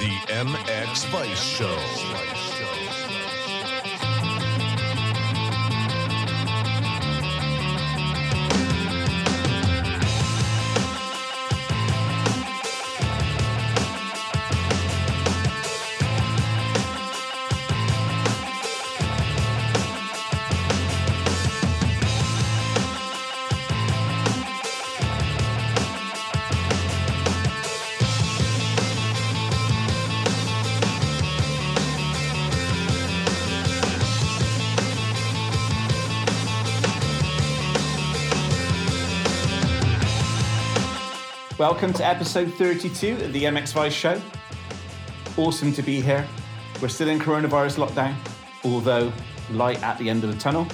The MX Vice Show. Welcome to episode 32 of the MX Vice Show. Awesome to be here. We're still in coronavirus lockdown, although light at the end of the tunnel.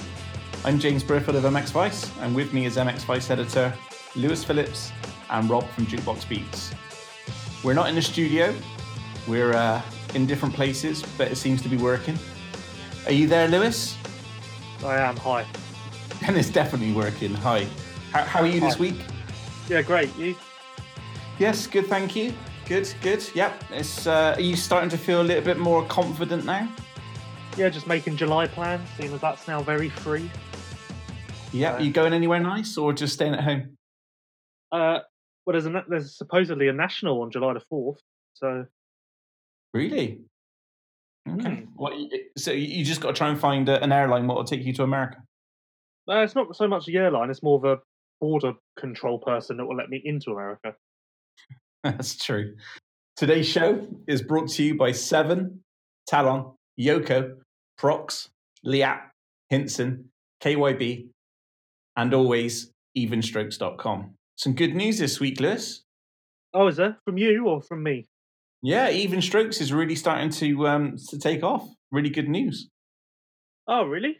I'm James Burfield of MX Vice, and with me is MX Vice editor Lewis Phillips and Rob from Jukebox Beats. We're not in the studio, we're uh, in different places, but it seems to be working. Are you there, Lewis? I am. Hi. And it's definitely working. Hi. How, how are you this week? Yeah, great. You? Yes, good, thank you. Good, good. Yep. It's. Uh, are you starting to feel a little bit more confident now? Yeah, just making July plans, seeing as that's now very free. Yeah. Uh, Are you going anywhere nice or just staying at home? Uh, well, there's, a, there's supposedly a national on July the 4th. So, Really? Okay. Hmm. What? So you just got to try and find a, an airline that will take you to America. uh, it's not so much the airline, it's more of a border control person that will let me into America. That's true. Today's show is brought to you by Seven, Talon, Yoko, Prox, Leatt, Hinson, KYB, and always evenstrokes.com. Some good news this week, Lewis. Oh, is there? From you or from me? Yeah, Even Strokes is really starting to um, to take off. Really good news. Oh, really?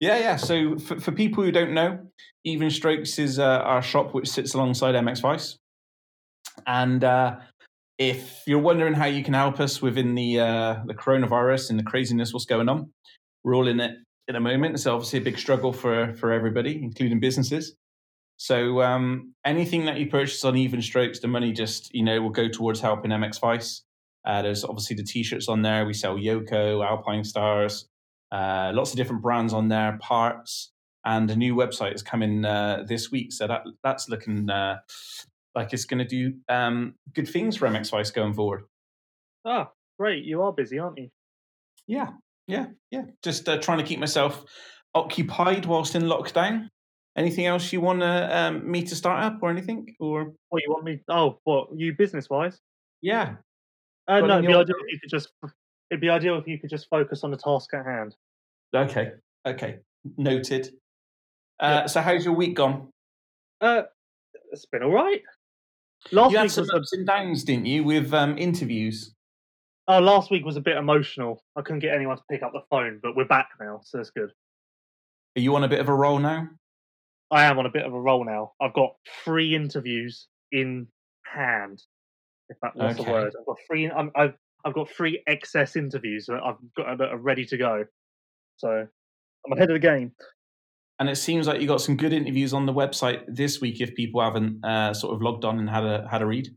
Yeah, yeah. So for, for people who don't know, Even Strokes is uh, our shop which sits alongside MX Vice. And uh, if you're wondering how you can help us within the uh, the coronavirus and the craziness, what's going on, we're all in it in a moment. It's obviously a big struggle for for everybody, including businesses. So um, anything that you purchase on Even Strokes, the money just you know will go towards helping MX Vice. Uh, there's obviously the t-shirts on there. We sell Yoko, Alpinestars, uh, lots of different brands on there, parts, and a new website is coming uh, this week. So that that's looking uh, like it's going to do um, good things for MX Vice going forward. Ah, great. You are busy, aren't you? Yeah, yeah, yeah. Just uh, trying to keep myself occupied whilst in lockdown. Anything else you want to, um, me to start up or anything? Or What, you want me? Oh, what? You business wise? yeah, Uh, no, it'd be other- ideal if you could just. It'd be ideal if you could just focus on the task at hand. okay, okay, noted. Uh, Yeah. So how's your week gone? Uh, it's been all right. Last you had week some was ups and downs, didn't you, with um, interviews? Oh, last week was a bit emotional. I couldn't get anyone to pick up the phone, but we're back now, so that's good. Are you on a bit of a roll now? I am on a bit of a roll now. I've got three interviews in hand, if that was Okay. the word. I've got three. I'm, I've I've got three excess interviews that I've got that are ready to go. So I'm ahead of the game. And it seems like you got some good interviews on the website this week. If people haven't uh, sort of logged on and had a had a read,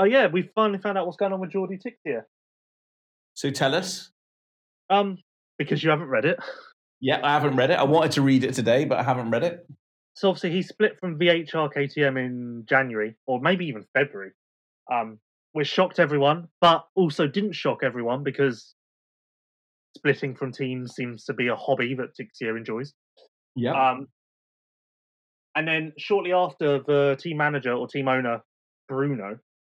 Oh yeah, we finally found out what's going on with Jordi Tixier. so tell us. Um, because you haven't read it. Yeah, I haven't read it. I wanted to read it today, but I haven't read it. So obviously he split from VHR KTM in January, or maybe even February, um, which shocked everyone, but also didn't shock everyone because splitting from teams seems to be a hobby that Tixier enjoys. Yeah. Um, and then shortly after, the team manager or team owner Bruno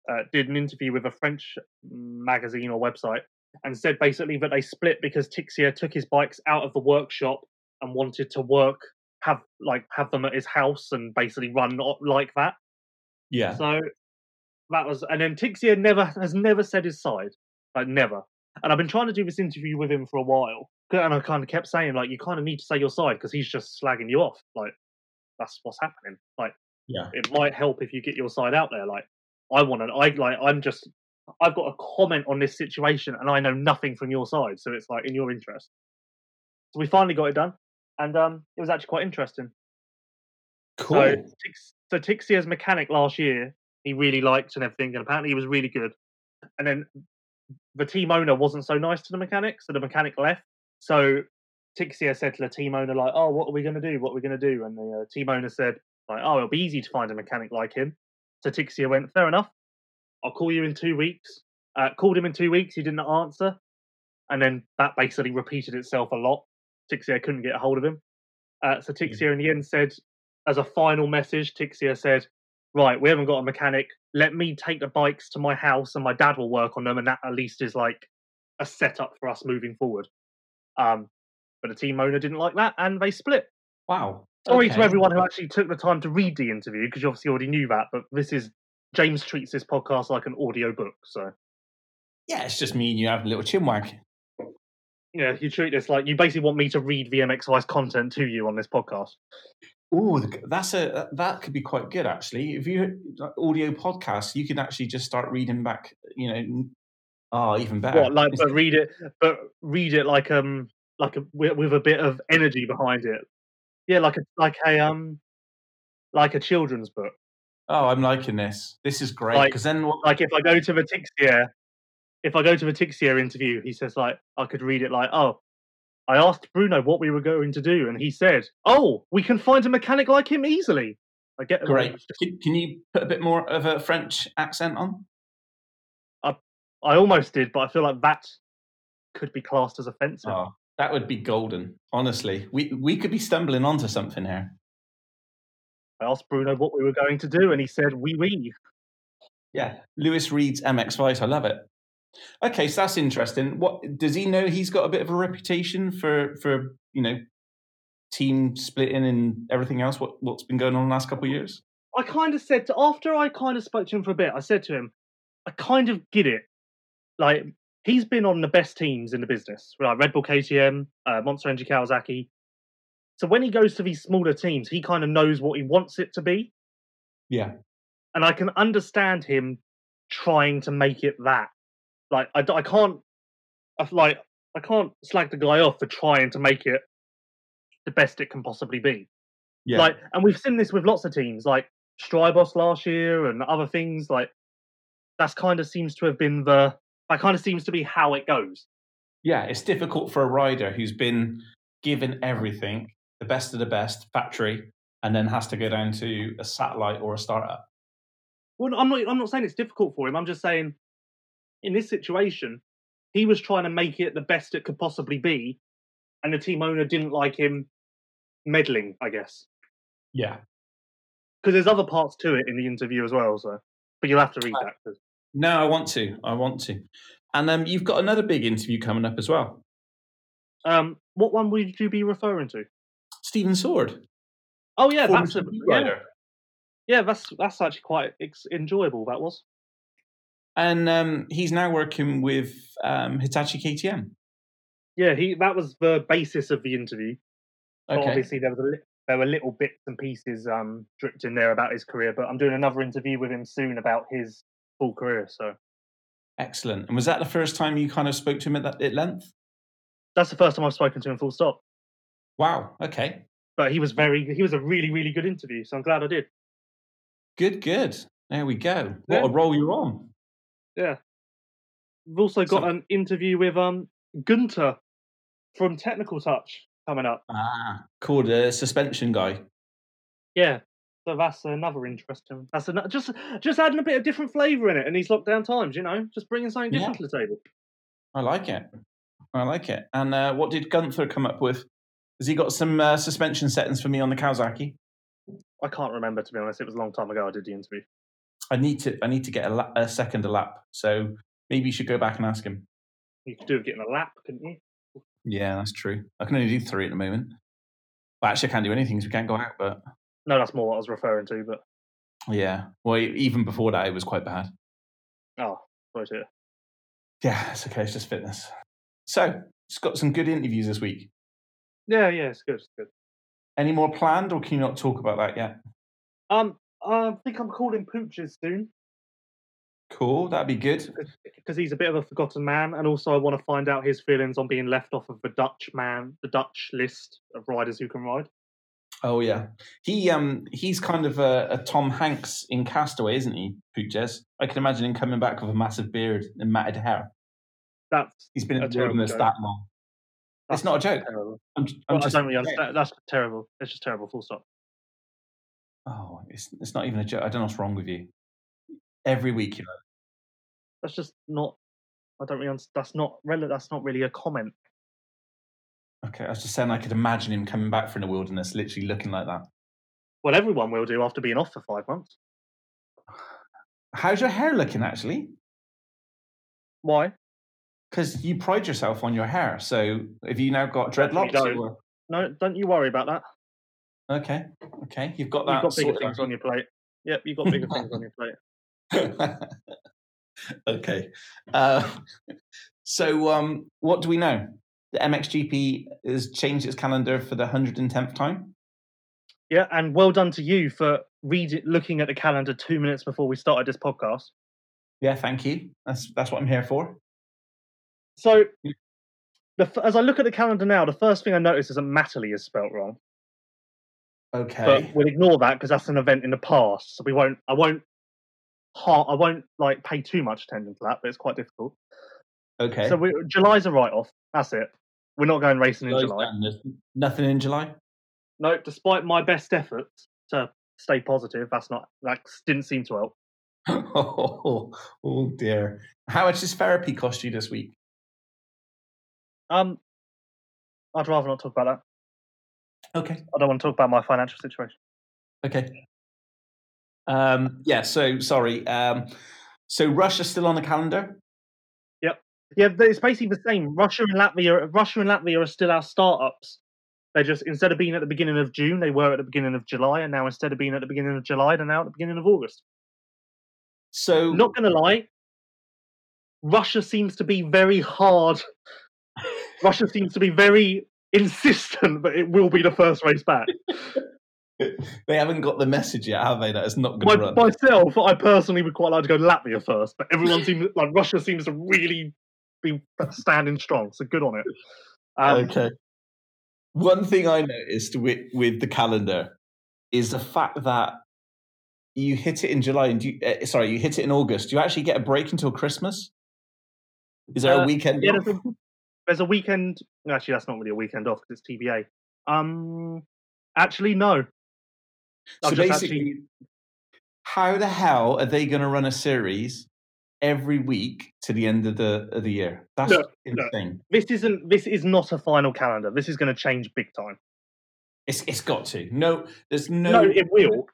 uh, did an interview with a French magazine or website and said basically that they split because Tixier took his bikes out of the workshop and wanted to work have like have them at his house and basically run like that. yeah. So that was, and then Tixier never has never said his side, like never. And I've been trying to do this interview with him for a while, and I kind of kept saying like, you kind of need to say your side because he's just slagging you off. Like that's what's happening. Like Yeah. it might help if you get your side out there. Like I want to, I like, I'm just, I've got a comment on this situation, and I know nothing from your side, so it's like in your interest. So we finally got it done, and um, it was actually quite interesting. Cool. So, Tix, so Tixier's mechanic last year, he really liked and everything, and apparently he was really good. and then the team owner wasn't so nice to the mechanic, so the mechanic left. So Tixier said to the team owner, like, "Oh, what are we going to do? What are we going to do?" And the uh, team owner said, "Like, oh, it'll be easy to find a mechanic like him." So Tixier went, "Fair enough. I'll call you in two weeks." Uh, called him in two weeks. He didn't answer, and then that basically repeated itself a lot. Tixier couldn't get a hold of him. Uh, so Tixier in the end said, as a final message, Tixier said, "Right, we haven't got a mechanic. Let me take the bikes to my house, and my dad will work on them, and that at least is like a setup for us moving forward." Um, but the team owner didn't like that, and they split. Wow. Sorry to everyone who actually took the time to read the interview because you obviously already knew that. But this is James treats this podcast like an audio book, so Yeah, it's just me and you having a little chinwag. yeah, you treat this like you basically want me to read VMXY's content to you on this podcast. Oh, that's a that could be quite good actually. If you like, audio podcasts, you can actually just start reading back. You know, oh, even better. What like, but read it, but read it like um like a with, with a bit of energy behind it. Yeah, like a like a um like a children's book. Oh, I'm liking this. This is great Like- because then what, Like if I go to the Tixier, if I go to the Tixier interview, he says like I could read it like, oh, I asked Bruno what we were going to do, and he said, oh, we can find a mechanic like him easily. I get great. Can, can you put a bit more of a French accent on? I I almost did, but I feel like that could be classed as offensive. Oh, that would be golden. Honestly, we we could be stumbling onto something here. I asked Bruno what we were going to do, and he said, "We we." Yeah, Lewis reads MX Vice. I love it. Okay, so that's interesting. What does he know? He's got a bit of a reputation for for you know team splitting and everything else. What what's been going on the last couple of years? I kind of said to after I kind of spoke to him for a bit. I said to him, "I kind of get it. Like he's been on the best teams in the business, like Red Bull KTM, uh, Monster Energy Kawasaki. So when he goes to these smaller teams, he kind of knows what he wants it to be, Yeah, and I can understand him trying to make it that. Like I, I can't, I like I can't slag the guy off for trying to make it the best it can possibly be. yeah, Like, and we've seen this with lots of teams, like Strijbos last year and other things. Like, that's kind of seems to have been the. That kind of seems to be how it goes. yeah. It's difficult for a rider who's been given everything, the best of the best, factory, and then has to go down to a satellite or a startup. Well, I'm not. I'm not saying it's difficult for him. I'm just saying, in this situation, he was trying to make it the best it could possibly be, and the team owner didn't like him meddling. I guess Yeah, because there's other parts to it in the interview as well. So, but you'll have to read that. 'cause- no, I want to. I want to. And um, you've got another big interview coming up as well. Um, what one would you be referring to? Stephen Sword, Oh yeah, former that's a yeah, yeah, that's that's actually quite ex- enjoyable. That was. And um, he's now working with um, Hitachi KTM. Yeah, he that was the basis of the interview. Okay, obviously there was a li- there were little bits and pieces um dripped in there about his career, but I'm doing another interview with him soon about his full career. So excellent. And was that the first time you kind of spoke to him at that at length? that's the first time I've spoken to him full stop. Wow. Okay. But he was very he was a really really good interview, so I'm glad I did. Good. Good. There we go. What Yeah. a role you're on. Yeah. We've also got So- an interview with um Gunter from Technical Touch coming up. Ah, called a suspension guy. Yeah. So that's another interesting. That's another, just just adding a bit of different flavour in it in these lockdown times, you know, just bringing something different to the table. I like it. I like it. And uh, what did Gunther come up with? Has he got some uh, suspension settings for me on the Kawasaki? I can't remember to be honest. It was a long time ago I did the interview. I need to. I need to get a, la- a second a lap. So maybe you should go back and ask him. You could do it getting a lap, couldn't you? Yeah, that's true. I can only do three at the moment. Well, actually, I can't do anything because we can't go out. But No, that's more what I was referring to. But yeah, well, even before that, it was quite bad. oh, to hear. Yeah, it's okay. It's just fitness. So it's got some good interviews this week. Yeah, yeah, it's good. It's good. Any more planned, or can you not talk about that yet? Um, I think I'm calling Pooches soon Cool, that'd be good. because he's a bit of a forgotten man, and also I want to find out his feelings on being left off of the Dutch man, the Dutch list of riders who can ride. Oh yeah, he um he's kind of a, a Tom Hanks in Castaway, isn't he, Puigdes? I can imagine him coming back with a massive beard and matted hair. That's He's been in A the terrible wilderness joke. that long. that's it's not a joke. terrible. I'm, I'm Well, just I don't really understand. That's terrible. It's just terrible. Full stop. Oh, it's it's not even a joke. I don't know what's wrong with you. Every week, you know. That's just not. I don't really understand. That's not relevant. That's not really a comment. Okay, I was just saying I could imagine him coming back from the wilderness, literally looking like that. Well, everyone will do after being off for five months. How's your hair looking, actually? Why? Because you pride yourself on your hair. So have you now got dreadlocks? don't. Or... No, don't you worry about that. Okay, okay, you've got that. You've got bigger things on your plate. Yep, you've got bigger things on your plate. okay. Uh, so, um, what do we know? The MXGP has changed its calendar for the 110th time. Yeah, and well done to you for reading, looking at the calendar two minutes before we started this podcast. Yeah, thank you. That's that's what I'm here for. So, the, as I look at the calendar now, the first thing I notice is that Matterley is spelt wrong. Okay. But we'll ignore that because that's an event in the past. So we won't. I won't. ha- I won't like pay too much attention to that, but it's quite difficult. okay. So we, July's a write-off. That's it. We're not going racing in July. done. Nothing in July. No, despite my best efforts to stay positive, that's not that didn't seem to help. oh, oh dear. How much does therapy cost you this week? Um, I'd rather not talk about that. Okay. I don't want to talk about my financial situation. Okay. Um, yeah. So sorry. Um, so Russia's still on the calendar. Yep. Yeah, it's basically the same. Russia and Latvia, Russia and Latvia are still our startups. They're just instead of being at the beginning of June, they were at the beginning of July, and now instead of being at the beginning of July, they're now at the beginning of August. So Not going to lie, Russia seems to be very hard. Russia seems to be very insistent that it will be the first race back. they haven't got the message yet, have they? That it's not going to run. myself, I personally would quite like to go to Latvia first, but everyone seems like Russia seems to really be standing strong. So good on it. Um, okay. One thing I noticed with, with the calendar is the fact that you hit it in July and you, uh, sorry, you hit it in August. Do you actually get a break until Christmas? Is there Uh, a weekend? Yeah, off? there's a, there's a weekend. Actually, that's not really a weekend off because it's TBA. Um, actually, no. So I've just basically, actually- how the hell are they going to run a series every week to the end of the of the year? That's Look, look. insane. This isn't. This is not a final calendar. This is going to change big time. It's it's got to. No, there's No, no. it will.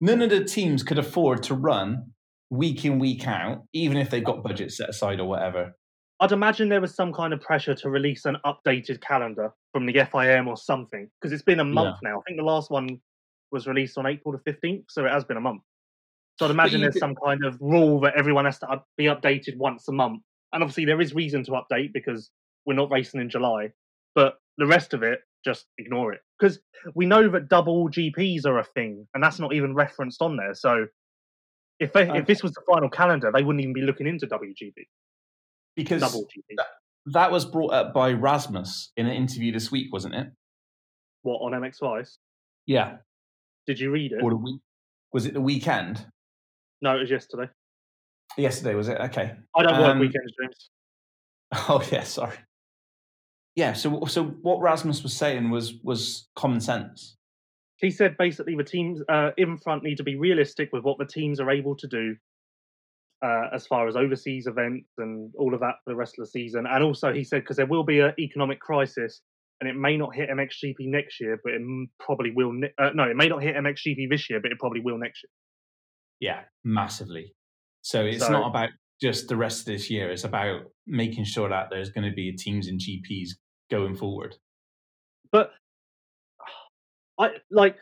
None of the teams could afford to run week in week out, even if they've got budgets set aside or whatever. I'd imagine there was some kind of pressure to release an updated calendar from the FIM or something because it's been a month now. I think the last one was released on April the 15th, so it has been a month. So I'd imagine there's some kind of rule that everyone has to be updated once a month. And obviously, there is reason to update because we're not racing in July. But the rest of it, just ignore it because we know that double GPs are a thing, and that's not even referenced on there. So if they, Okay. if this was the final calendar, they wouldn't even be looking into WGP, Because GP. that was brought up by Rasmus in an interview this week, wasn't it? What on MX Vice? Yeah. Did you read it? Or the week? Was it the weekend? No, it was yesterday. Yesterday was it? Okay. I don't work Um, weekends, James. Oh yeah, sorry. Yeah. So so what Rasmus was saying was was common sense. He said basically the teams uh, Infront need to be realistic with what the teams are able to do uh, as far as overseas events and all of that for the rest of the season. And also, he said because there will be an economic crisis and it may not hit MXGP next year, but it probably will. Ne- uh, no, it may not hit MXGP this year, but it probably will next year. Yeah, massively. So it's So- not about just the rest of this year. It's about making sure that there's going to be teams and GPs going forward. But I like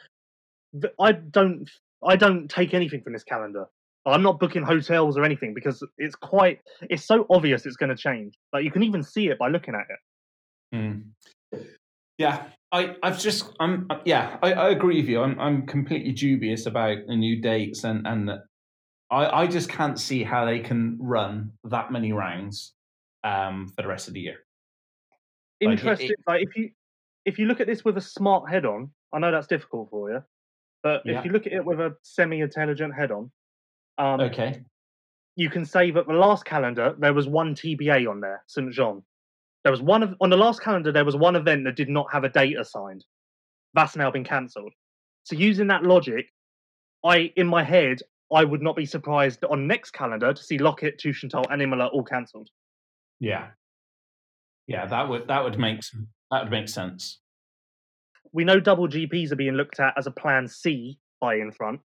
I don't I don't take anything from this calendar. I'm not booking hotels or anything because it's quite it's so obvious it's going to change. Like you can even see it by looking at it. Hmm. Yeah, I, I've just, I'm, yeah, I, I agree with you. I'm, I'm completely dubious about the new dates, and and that I, I just can't see how they can run that many rounds um, for the rest of the year. Like, it- Interesting. Like if you if you look at this with a smart head on, I know that's difficult for you, but Yeah. if you look at it with a semi-intelligent head on, um, Okay. you can say that the last calendar there was one TBA on there, St Jean. There was one of on the last calendar there was one event that did not have a date assigned. That's now been cancelled. So using that logic, I in my head I would not be surprised on next calendar to see Loket, Teutschenthal, and Imola all cancelled. Yeah. Yeah, that would that would make that would make sense. We know double GPs are being looked at as a plan C by Infront.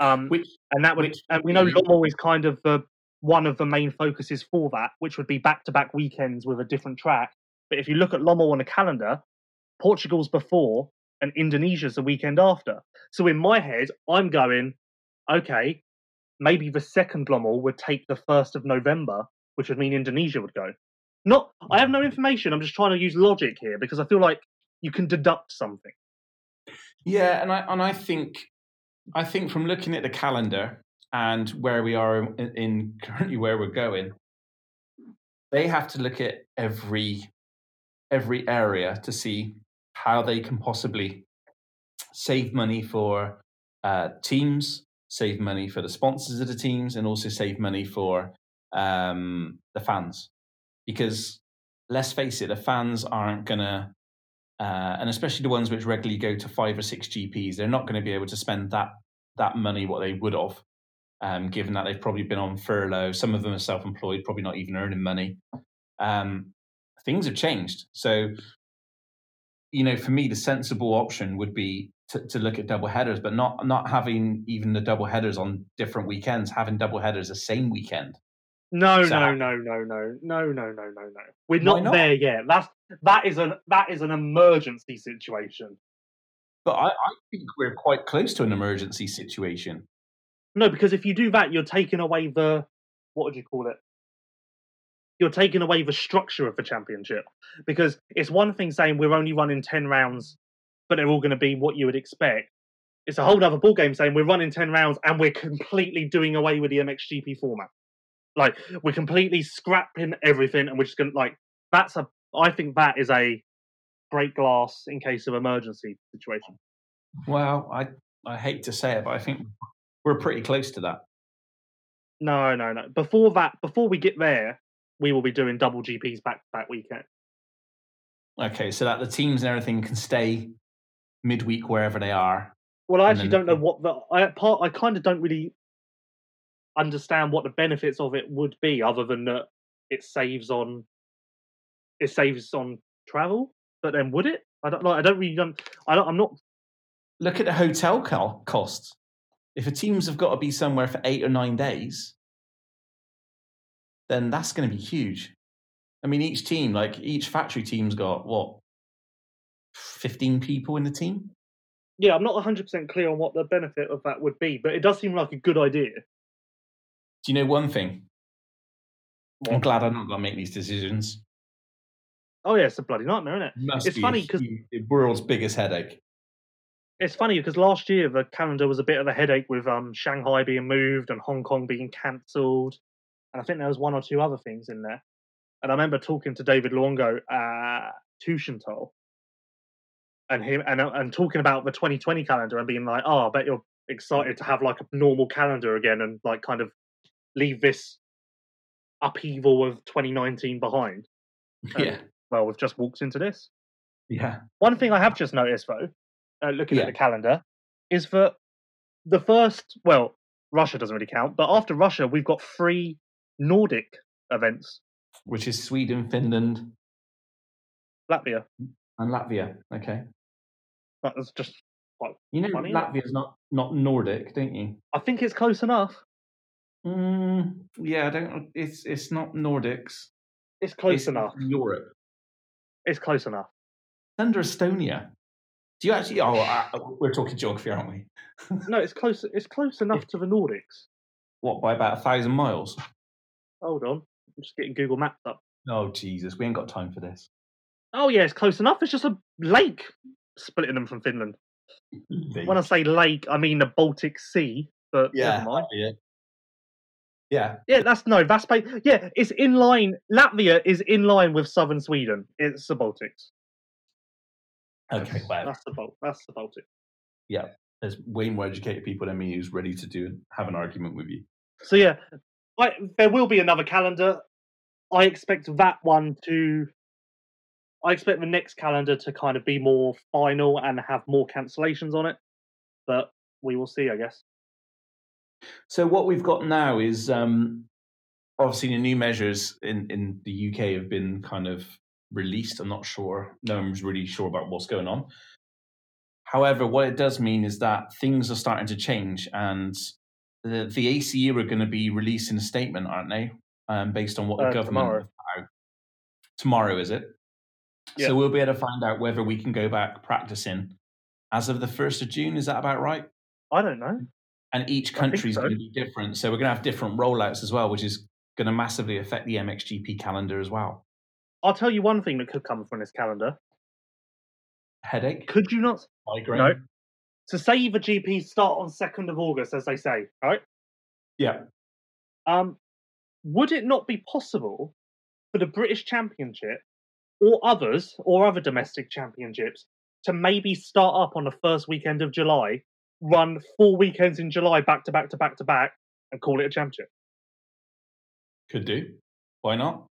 Um, Which and that would which and we know Lommel is kind of the one of the main focuses for that, which would be back-to-back weekends with a different track. But if you look at Lommel on a calendar, Portugal's before and Indonesia's the weekend after. So in my head, I'm going, okay, maybe the second Lommel would take the first of November, which would mean Indonesia would go. Not, I have no information. I'm just trying to use logic here because I feel like you can deduct something. Yeah, and I and I think I think from looking at the calendar and where we are in, currently where we're going, they have to look at every every area to see how they can possibly save money for uh, teams, save money for the sponsors of the teams, and also save money for um, the fans. Because let's face it, the fans aren't gonna uh, and especially the ones which regularly go to five or six GPs, they're not going to be able to spend that that money what they would have, um, given that they've probably been on furlough. Some of them are self-employed, probably not even earning money. Um, things have changed, so you know, for me, the sensible option would be to, to look at double headers, but not not having even the double headers on different weekends, having double headers the same weekend. No, no, no, no, no, no, no, no, no, no. We're not, not? there yet. That's that is an that is an emergency situation. But I, I think we're quite close to an emergency situation. No, because if you do that, you're taking away the what would you call it? You're taking away the structure of the championship. Because it's one thing saying we're only running ten rounds, but they're all going to be what you would expect. It's a whole other ball game saying we're running ten rounds and we're completely doing away with the MXGP format. Like we're completely scrapping everything and we're just going to like that's a. I think that is a break glass in case of emergency situation. Well, I I hate to say it, but I think we're pretty close to that. No, no, no. Before that, before we get there, we will be doing double GPs back to back weekend. Okay, so that the teams and everything can stay midweek wherever they are. Well, I actually then- don't know what the I part. I kind of don't really understand what the benefits of it would be, other than that it saves on it saves on travel. But then, would it? I don't like. I don't really. Don't, I don't. I'm not. Look at the hotel co- costs. If a teams have got to be somewhere for eight or nine days, then that's going to be huge. I mean, each team, like each factory team's got what, fifteen people in the team. Yeah, I'm not 100 percent clear on what the benefit of that would be, but it does seem like a good idea. Do you know one thing? I'm glad I'm not going to make these decisions. Oh yeah, it's a bloody nightmare, isn't it? Must It's be funny because the world's biggest headache. It's funny because last year the calendar was a bit of a headache with um, Shanghai being moved and Hong Kong being cancelled, and I think there was one or two other things in there. And I remember talking to David Luongo at Teutschenthal, and him and uh, and talking about the 2020 calendar and being like, "Oh, I bet you're excited to have like a normal calendar again and like kind of leave this upheaval of 2019 behind." Yeah, Well, we've just walked into this. yeah. One thing I have just noticed, though, uh, looking Yeah. at the calendar, is that the first, well, Russia doesn't really count, but after Russia, we've got three Nordic events Which is Sweden, Finland, Latvia. and Latvia. Okay. That's just, You know, Funny. Latvia's not not Nordic, don't you? I think it's close enough. Mm, yeah, I don't. It's it's not Nordics. It's close it's enough. Europe. It's close enough. Under Estonia. Do you actually? Oh, uh, we're talking geography, aren't we? No, it's close. It's close enough to the Nordics. What by about a thousand miles? Hold on, I'm just getting Google Maps up. Oh Jesus, we ain't got time for this. Oh yeah, it's close enough. It's just a lake splitting them from Finland. When I say lake, I mean the Baltic Sea. But yeah, never mind. yeah, yeah. Yeah, that's no, that's ba- yeah, it's in line. Latvia is in line with southern Sweden. It's the Baltics. Okay, well, That's the Bal- that's the Baltic. Yeah. There's way more educated people than me who's ready to do have an argument with you. So yeah, I, there will be another calendar. I expect that one to. I expect the next calendar to kind of be more final and have more cancellations on it, but we will see, I guess. So what we've got now is um, obviously the new measures in, in the UK have been kind of released. I'm not sure. No one's really sure about what's going on. However, what it does mean is that things are starting to change, and the, the ACU are going to be releasing a statement, aren't they? Um, based on what the Uh, government tomorrow. have put out. tomorrow is it? Yeah. So we'll be able to find out whether we can go back practicing as of the first of June. Is that about right? I don't know. And each country is so. going to be different. So we're going to have different rollouts as well, which is going to massively affect the MXGP calendar as well. I'll tell you one thing that could come from this calendar. Headache, Could you not? migraine. No. So say the GPs start on second of August, as they say, right? Yeah, Um, would it not be possible for the British Championship or others or other domestic championships to maybe start up on the first weekend of July, run four weekends in July back to back to back to back, and call it a championship? could do. Why not?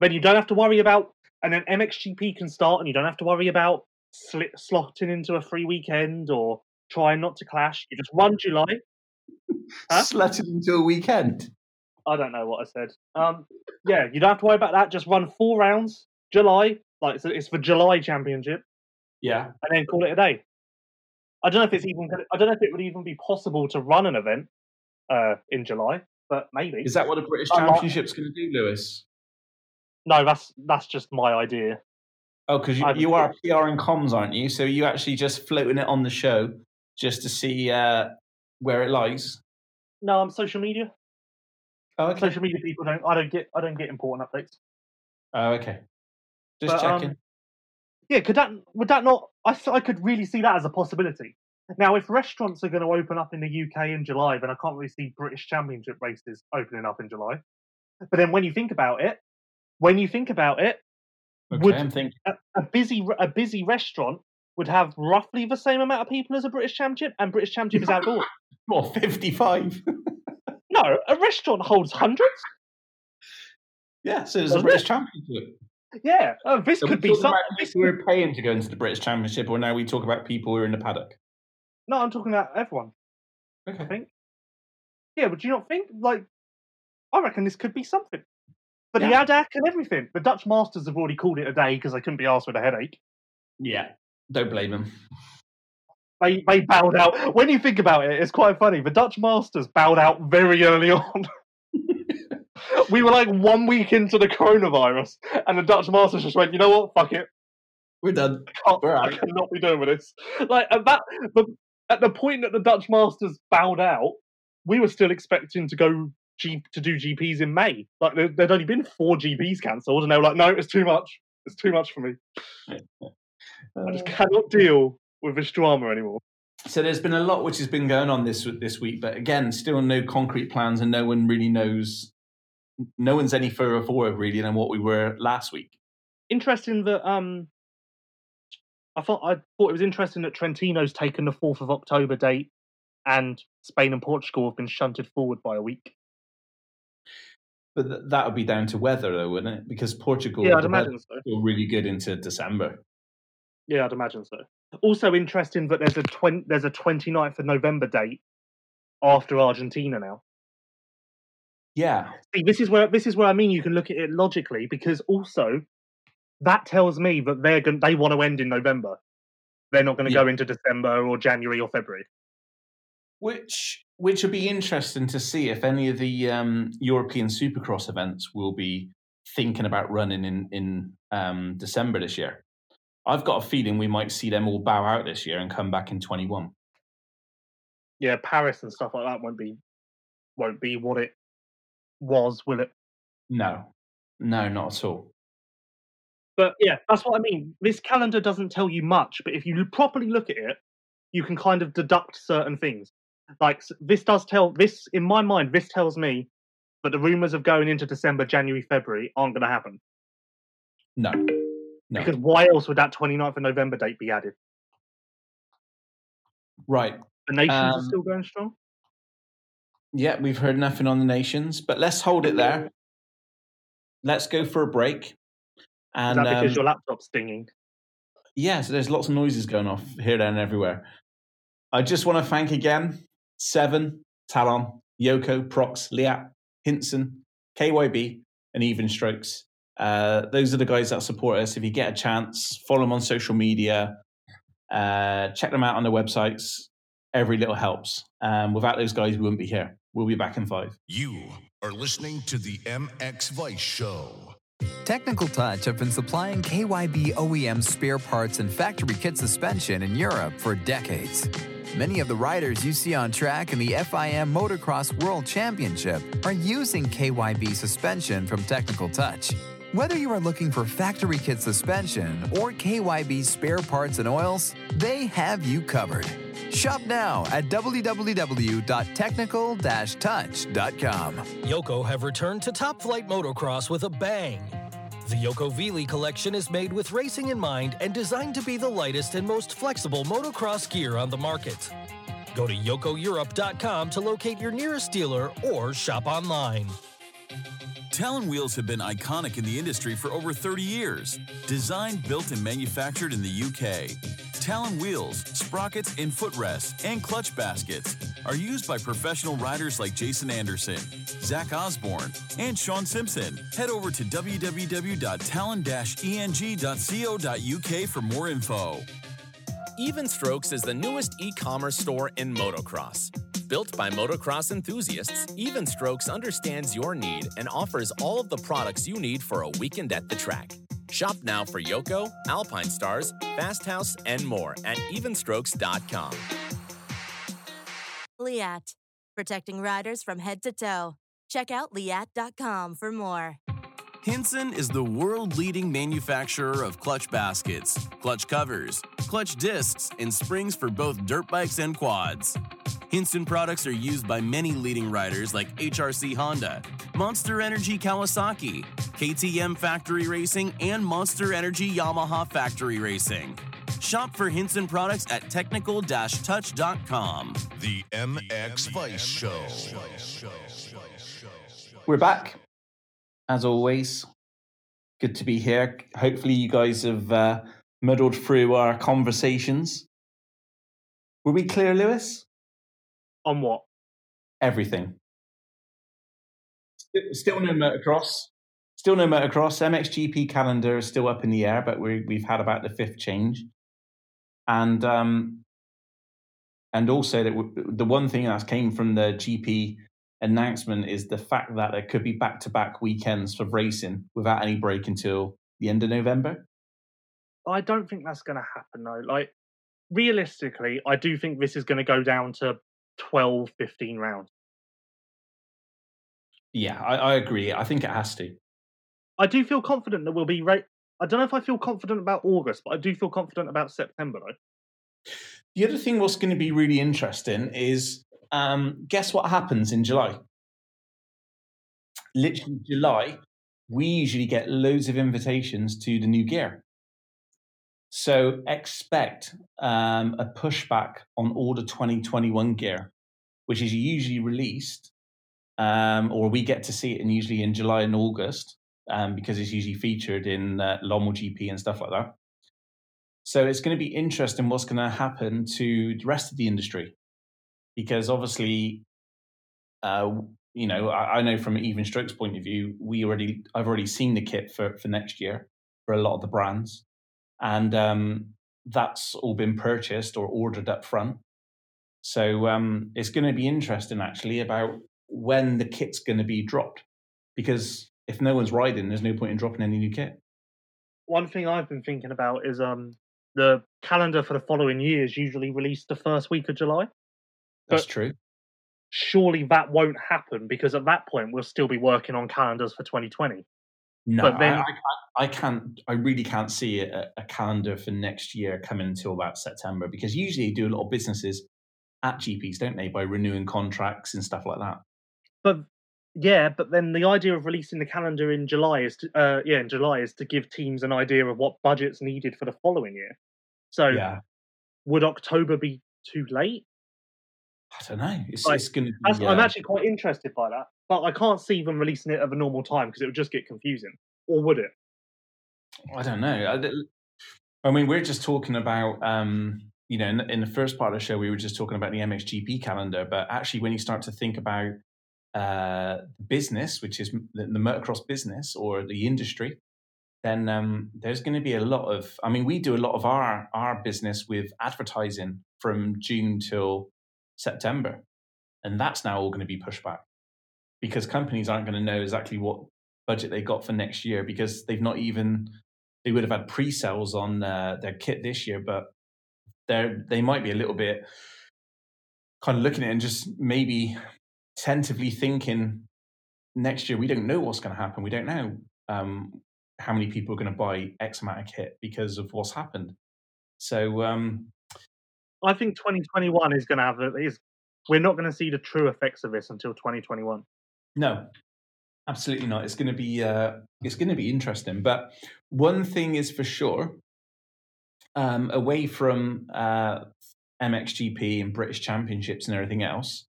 Then you don't have to worry about, and then MXGP can start, and you don't have to worry about sli- slotting into a free weekend or trying not to clash. You just run July. Huh? Slutted into a weekend. I don't know what I said. Um, yeah, you don't have to worry about that. Just run four rounds, July, like it's, it's for July championship, Yeah, and then call it a day. I don't know if it's even. I don't know if it would even be possible to run an event uh, in July, but maybe. is that what the British Championship's going to do, Lewis? No, that's that's just my idea. Oh, because you, you are PR and comms, aren't you? So you actually just floating it on the show just to see uh, where it lies. No, I'm social media. Oh, okay. Social media people don't. I don't get. I don't get important updates. Oh, okay. Just But, um, checking. Yeah, could that would that not? I I could really see that as a possibility. Now, if restaurants are going to open up in the UK in July, then I can't really see British Championship races opening up in July. But then, when you think about it, when you think about it, okay, would- thinking. a, a busy a busy restaurant would have roughly the same amount of people as a British Championship, and British Championship is outdoors. Well, 55. No, a restaurant holds hundreds. yeah, so there's a British it? Championship. Yeah, oh, this So could be something. about people who are paying to go into the British Championship, or now we talk about people who are in the paddock. No, I'm talking about everyone. Okay. I think. Yeah, but do you not think like? I reckon this could be something. But Yeah. the ADAC and everything. The Dutch Masters have already called it a day because they couldn't be asked with a headache. Yeah. Don't blame them. They they bowed out. When you think about it, it's quite funny. The Dutch Masters bowed out very early on. we were like one week into the coronavirus, and the Dutch Masters just went, you know what, fuck it, We're done. can't, We're I cannot be doing with this. Like at that, the, at the point that the Dutch Masters bowed out, we were still expecting to go G, to do GPs in May. Like there, there'd only been four GPs cancelled, and they were like, no, it's too much. It's too much for me. I just uh, cannot deal with this drama anymore. So there's been a lot which has been going on this this week, but again, still no concrete plans, and no one really knows. No one's any further forward really than what we were last week. Interesting that um, I thought I thought it was interesting that Trentino's taken the fourth of October date, and Spain and Portugal have been shunted forward by a week. But th- that would be down to weather, though, wouldn't it? Because Portugal, yeah, I'd imagine so. really good into December. Yeah, I'd imagine so. Also interesting that there's a 20, there's a 29th of November date after Argentina now. Yeah, See, this is where this is where I mean you can look at it logically because also that tells me that they're going they want to end in November. They're not going to Yeah. go into December or January or February. which which would be interesting to see if any of the um, European Supercross events will be thinking about running in in um, December this year. I've got a feeling we might see them all bow out this year and come back in 21. Yeah, Paris and stuff like that won't be won't be what it was, will it? No, no, not at all. But yeah, that's what I mean. This calendar doesn't tell you much, but if you properly look at it, you can kind of deduct certain things. Like this does tell this in my mind. This tells me that the rumors of going into December, January, February aren't going to happen. No, No. Because why else would that 29th of November date be added? right. The nations are Um, still going strong. Yeah, we've heard nothing on the nations, but let's hold it there. Let's go for a break. Is that because um, your laptop's dinging? yeah, so there's lots of noises going off here, there, and everywhere. I just want to thank again Seven, Talon, Yoko, Prox, Leatt, Hinson, KYB, and Even Strokes. Uh, those are the guys that support us. If you get a chance, follow them on social media, uh, check them out on their websites. Every little helps. Um, without those guys, we wouldn't be here. We'll be back in five. You are listening to the MX Vice Show. Technical Touch have been supplying KYB OEM spare parts and factory kit suspension in Europe for decades. Many of the riders you see on track in the FIM Motocross World Championship are using KYB suspension from Technical Touch. Whether you are looking for factory kit suspension or KYB spare parts and oils, they have you covered. Shop now at www.technical-touch.com. Yoko have returned to top flight motocross with a bang. The Yoko Vili collection is made with racing in mind and designed to be the lightest and most flexible motocross gear on the market. Go to yokoeurope.com to locate your nearest dealer or shop online. Talon wheels have been iconic in the industry for over 30 years. Designed, built, and manufactured in the UK, Talon wheels, sprockets, and footrests, and clutch baskets are used by professional riders like Jason Anderson, Zach Osborne, and Shaun Simpson. Head over to www.talon-eng.co.uk for more info. Even Strokes is the newest e commerce store in motocross. Built by motocross enthusiasts, Even Strokes understands your need and offers all of the products you need for a weekend at the track. Shop now for Yoko, Alpinestars, Fast House, and more at evenstrokes.com. Leatt, protecting riders from head to toe. Check out leatt.com for more. Hinson is the world leading manufacturer of clutch baskets, clutch covers, clutch discs, and springs for both dirt bikes and quads. Hinson products are used by many leading riders like HRC Honda, Monster Energy Kawasaki, KTM Factory Racing, and Monster Energy Yamaha Factory Racing. Shop for Hinson products at technical touch.com. The MX Vice Show. We're back, as always. Good to be here. Hopefully, you guys have uh, muddled through our conversations. Were we clear, Lewis? On what? Everything. Still no motocross. Still no motocross. MXGP calendar is still up in the air, but we, we've had about the fifth change. And um, and also that w- the one thing that came from the GP announcement is the fact that there could be back to back weekends for racing without any break until the end of November. I don't think that's going to happen though. Like realistically, I do think this is going to go down to 12, 15 rounds. Yeah, I, I agree. I think it has to. I do feel confident that we'll be right. I don't know if I feel confident about August, but I do feel confident about September though. The other thing what's going to be really interesting is um, guess what happens in July? Literally, July, we usually get loads of invitations to the new gear. So expect um, a pushback on all the 2021 gear, which is usually released, um, or we get to see it in usually in July and August um, because it's usually featured in uh, Lommel GP and stuff like that. So it's going to be interesting what's going to happen to the rest of the industry, because obviously, uh, you know, I, I know from Even Strokes' point of view, we already I've already seen the kit for for next year for a lot of the brands, and um, that's all been purchased or ordered up front. So um, it's going to be interesting actually about when the kit's going to be dropped, because if no one's riding, there's no point in dropping any new kit. One thing I've been thinking about is um the calendar for the following year is usually released the first week of July. That's But- true. Surely that won't happen because at that point we'll still be working on calendars for 2020. No, But then- I, I, I can't. I really can't see a, a calendar for next year coming until about September because usually they do a lot of businesses at GPs, don't they, by renewing contracts and stuff like that. But Yeah, but then the idea of releasing the calendar in July is to, uh, yeah, in July is to give teams an idea of what budget's needed for the following year. So Yeah, would October be too late? I don't know. It's, Like, it's going to be. I'm actually quite interested by that, but I can't see them releasing it at a normal time because it would just get confusing. Or would it? I don't know. I mean, we're just talking about, um, you know, in, in the first part of the show, we were just talking about the MXGP calendar. But actually, when you start to think about uh, business, which is the, the motocross business or the industry, then um, there's going to be a lot of. I mean, we do a lot of our our business with advertising from June till September, and that's now all going to be pushed back because companies aren't going to know exactly what budget they got for next year because they've not even they would have had pre-sales on uh, their kit this year, but they're they might be a little bit kind of looking at it and just maybe tentatively thinking next year we don't know what's going to happen. We don't know um, how many people are going to buy X amount of kit because of what's happened. So um, I think 2021 is going to have is we're not going to see the true effects of this until 2021. No, absolutely not. It's going to be uh, it's going to be interesting. But one thing is for sure, um, away from uh, MXGP and British Championships and everything else,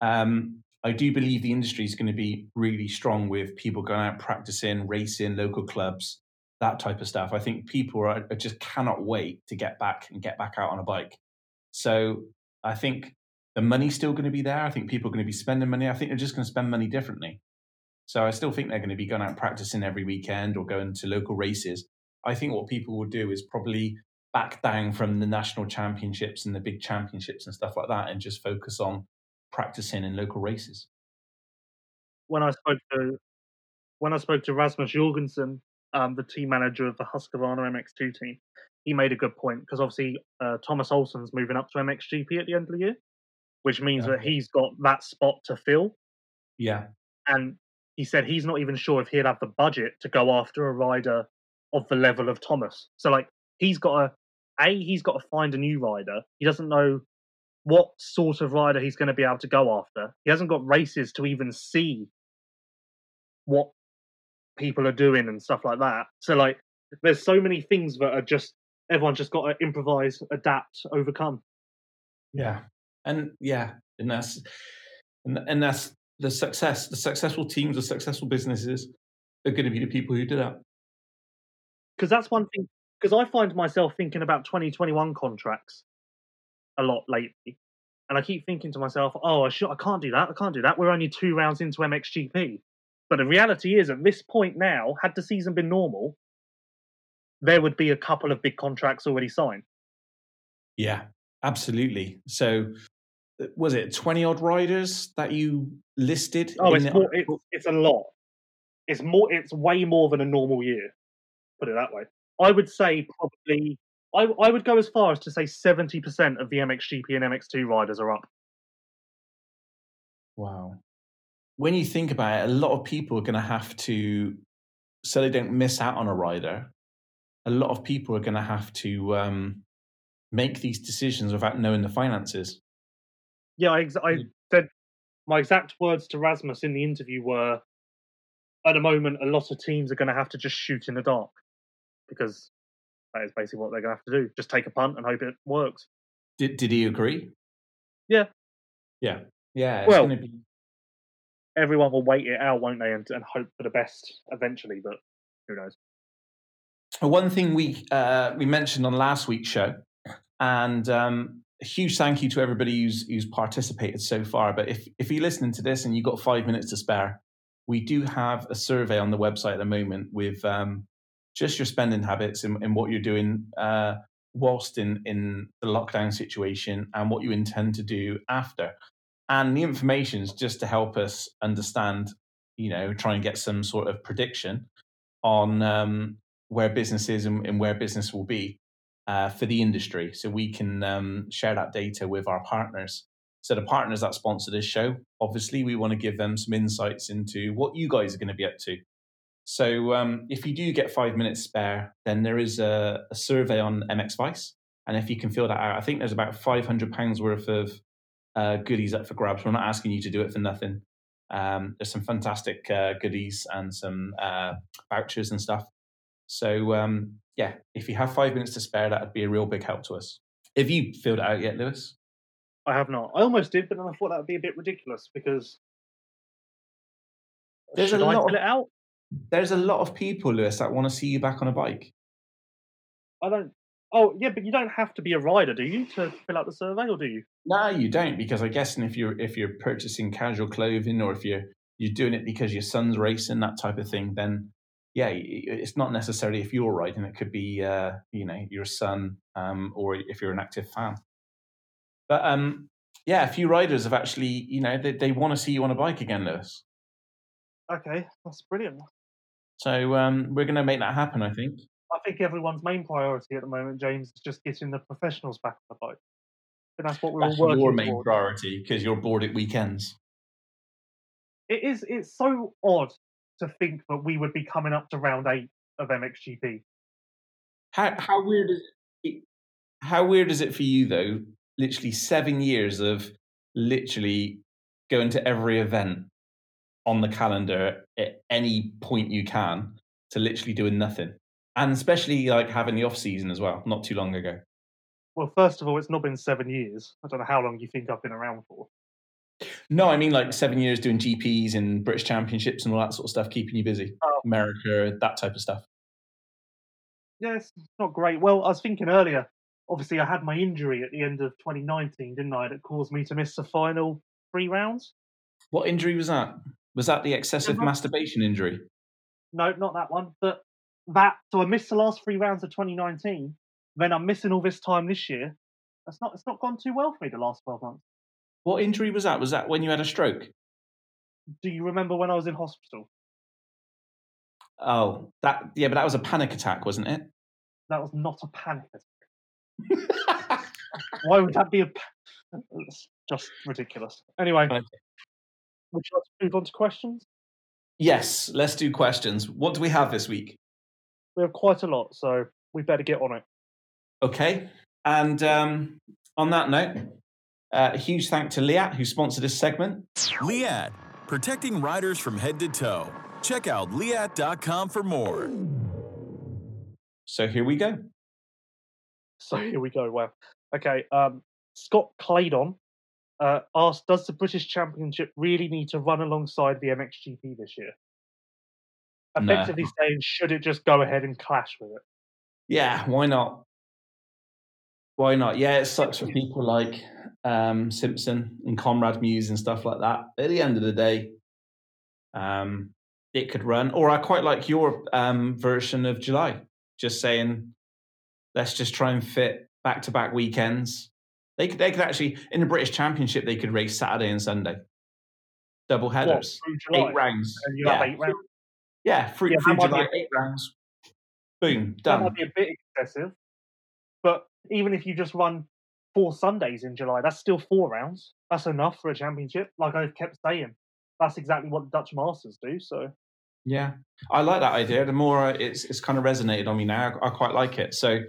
um, I do believe the industry is going to be really strong with people going out practicing, racing, local clubs, that type of stuff. I think people are just cannot wait to get back and get back out on a bike. So I think the money's still going to be there. I think people are going to be spending money. I think they're just going to spend money differently. So I still think they're going to be going out practicing every weekend or going to local races. I think what people will do is probably back down from the national championships and the big championships and stuff like that and just focus on practicing in local races. When I spoke to when I spoke to Rasmus Jorgensen, um, the team manager of the Husqvarna MX2 team, he made a good point because obviously uh, Thomas Olsen's moving up to MXGP at the end of the year, which means that he's got that spot to fill. Yeah. And he said he's not even sure if he'd have the budget to go after a rider of the level of Thomas. So like he's got to a he's got to find a new rider. He doesn't know what sort of rider he's going to be able to go after. He hasn't got races to even see what people are doing and stuff like that. So like there's so many things that are just everyone's just got to improvise, adapt, overcome. Yeah. And yeah, and that's and, and that's the success. The successful teams, the successful businesses are going to be the people who do that. because that's one thing. Because I find myself thinking about 2021 contracts a lot lately, and I keep thinking to myself, "Oh, I should, I can't do that. I can't do that. We're only two rounds into MXGP." But the reality is, at this point now, had the season been normal, there would be a couple of big contracts already signed. Yeah, absolutely. So uh, was it 20 odd riders that you listed? Oh, it's the more, it's, it's a lot. It's more. It's way more than a normal year. Put it that way. I would say probably. I, I would go as far as to say 70% of the MXGP and MX2 riders are up. Wow. When you think about it, a lot of people are going to have to, so they don't miss out on a rider, a lot of people are going to have to um, make these decisions without knowing the finances. Yeah, I, ex- I Mm. said my exact words to Rasmus in the interview were, at the moment, a lot of teams are going to have to just shoot in the dark because that is basically what they're going to have to do. Just take a punt and hope it works. Did, did he agree? Yeah. Yeah. Yeah. It's Well- going to be. Everyone will wait it out, won't they, and, and hope for the best eventually. But who knows? One thing we uh, we mentioned on last week's show, and um, a huge thank you to everybody who's who's participated so far. But if if you're listening to this and you've got five minutes to spare, we do have a survey on the website at the moment with um, just your spending habits and, and what you're doing uh, whilst in in the lockdown situation and what you intend to do after. And the information is just to help us understand, you know, try and get some sort of prediction on um, where business is and, and where business will be uh, for the industry. So we can um, share that data with our partners. So the partners that sponsor this show, obviously, we want to give them some insights into what you guys are going to be up to. So um, if you do get five minutes spare, then there is a, a survey on MX Vice. And if you can fill that out, I think there's about £500 worth of uh, goodies up for grabs. We're not asking you to do it for nothing. Um, there's some fantastic uh, goodies and some uh, vouchers and stuff. So um, yeah, if you have five minutes to spare, that would be a real big help to us. Have you filled it out yet, Lewis? I have not. I almost did, but then I thought that would be a bit ridiculous because There's should a I lot fill of- it out? There's a lot of people, Lewis, that want to see you back on a bike. I don't. Oh yeah, but you don't have to be a rider, do you, to fill out the survey, or do you? No, you don't, because I guess if you're if you're purchasing casual clothing or if you're you're doing it because your son's racing that type of thing, then yeah, it's not necessarily if you're riding. It could be uh, you know your son um, or if you're an active fan. But um, yeah, a few riders have actually you know they, they want to see you on a bike again, Lewis. Okay, that's brilliant. So um, we're going to make that happen. I think. I think everyone's main priority at the moment, James, is just getting the professionals back on the bike. And that's what we're That's all working your main priority because you're bored at weekends. It is. It's so odd to think that we would be coming up to round eight of MXGP. How how weird is it? How weird is it for you though? Literally seven years of literally going to every event on the calendar at any point you can to literally doing nothing, and especially like having the off season as well. Not too long ago. Well, first of all, it's not been seven years. I don't know how long you think I've been around for. No, I mean like seven years doing GPs and British Championships and all that sort of stuff, keeping you busy. Oh. America, that type of stuff. Yeah, it's not great. Well, I was thinking earlier. Obviously, I had my injury at the end of 2019, didn't I? That caused me to miss the final three rounds. What injury was that? Was that the excessive Remember- masturbation injury? No, not that one. But that. So I missed the last three rounds of 2019. Then I'm missing all this time this year. That's not. It's not gone too well for me the last 12 months. What injury was that? Was that when you had a stroke? Do you remember when I was in hospital? Oh, that yeah, but that was a panic attack, wasn't it? That was not a panic attack. Why would that be a? pa- It's just ridiculous. Anyway, Okay. would you like to move on to questions? yes, let's do questions. What do we have this week? We have quite a lot, so we better get on it. Okay, and um, on that note, uh, a huge thank to Leatt who sponsored this segment. Leatt, protecting riders from head to toe. Check out leatt.com for more. So here we go. So here we go. Wow. Okay. Um, Scott Claydon uh, asked, "Does the British Championship really need to run alongside the MXGP this year?" No. Effectively saying, should it just go ahead and clash with it? Yeah, why not? Why not? Yeah, it sucks for people like um, Simpson and Conrad Mewse and stuff like that. At the end of the day, um, it could run. Or I quite like your um, version of July, just saying, let's just try and fit back to back weekends. They could, they could actually, in the British Championship, they could race Saturday and Sunday. Double What, headers, July? eight rounds. And yeah. eight rounds. Yeah, through, Yeah, through that might be July, eight rounds. Boom, done. That might be a bit excessive, but even if you just run four Sundays in July, that's still four rounds. That's enough for a championship. Like I've kept saying, that's exactly what the Dutch Masters do. So Yeah, I like that idea. The more it's it's kind of resonated on me now, I quite like it. So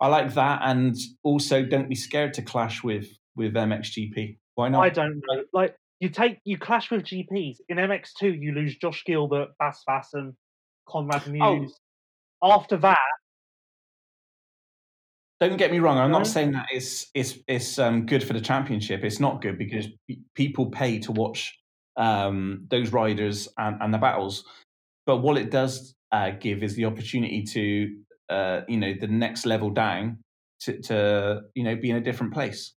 I like that, and also don't be scared to clash with with MXGP. Why not? I don't know. Like you take you clash with GPs in MX2, you lose Josh Gilbert, Bas Vaessen, Conrad oh. Mewse. Oh. After that, Don't get me wrong. I'm not saying that it's it's it's um, good for the championship. It's not good because people pay to watch um, those riders and, and the battles. But what it does uh, give is the opportunity to uh, you know the next level down to, to you know be in a different place.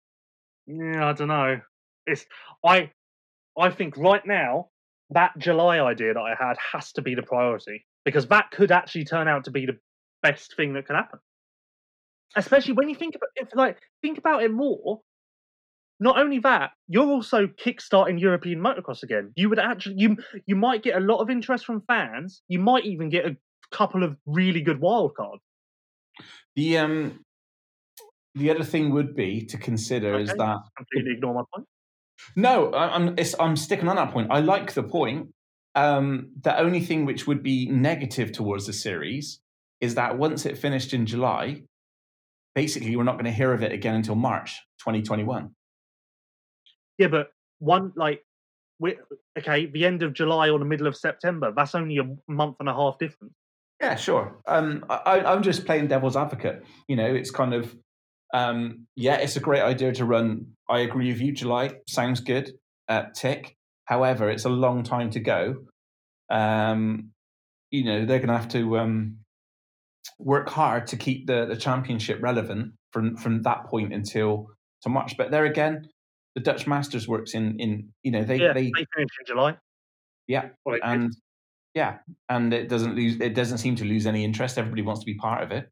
yeah, I don't know. It's I I think right now that July idea that I had has to be the priority because that could actually turn out to be the best thing that could happen. Especially when you think about if like think about it more. Not only that, you're also kickstarting European motocross again. You would actually you you might get a lot of interest from fans. You might even get a couple of really good wild cards. The um the other thing would be to consider is that Completely ignore my point. no, I- I'm it's, I'm sticking on that point. I like the point. Um, the only thing which would be negative towards the series is that once it finished in July, basically we're not going to hear of it again until March 2021. Yeah, but one like we okay, the end of July or the middle of September. That's only a month and a half difference. Yeah, sure. Um, I, I'm just playing devil's advocate. You know, it's kind of, um, yeah, it's a great idea to run. I agree with you. July sounds good. Uh, tick. However, it's a long time to go. Um, you know, they're going to have to um, work hard to keep the, the championship relevant from from that point until to March. But there again, the Dutch Masters works in in you know they yeah, they they finish in July. yeah Well, it did. and yeah, and it doesn't lose. It doesn't seem to lose any interest. Everybody wants to be part of it.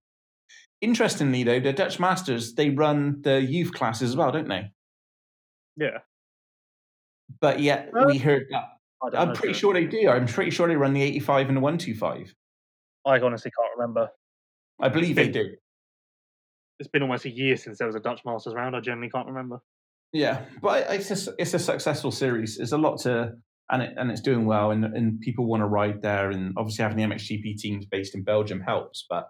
Interestingly, though, the Dutch Masters they run the youth classes as well, don't they? yeah, But yet Uh, we heard that. I'm pretty sure they do. I'm pretty sure they run the 85 and the 125. I honestly can't remember. I believe they do. It's been almost a year since there was a Dutch Masters round. I generally can't remember. Yeah, but it's a, it's a successful series. There's a lot to, and it, and it's doing well, and and people want to ride there, and obviously having the MXGP teams based in Belgium helps. But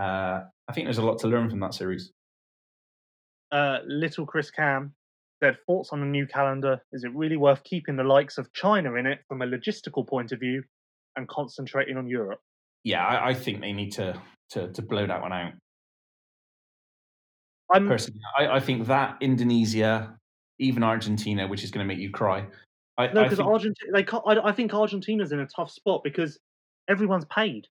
uh, I think there's a lot to learn from that series. Uh, little Chris Cam said thoughts on the new calendar. Is it really worth keeping the likes of China in it from a logistical point of view and concentrating on Europe? Yeah, I, I think they need to to to blow that one out. I'm Personally, I, I think that Indonesia, even Argentina, which is going to make you cry. I, no because think, Argentina. They can't, I, I think Argentina's in a tough spot because everyone's paid.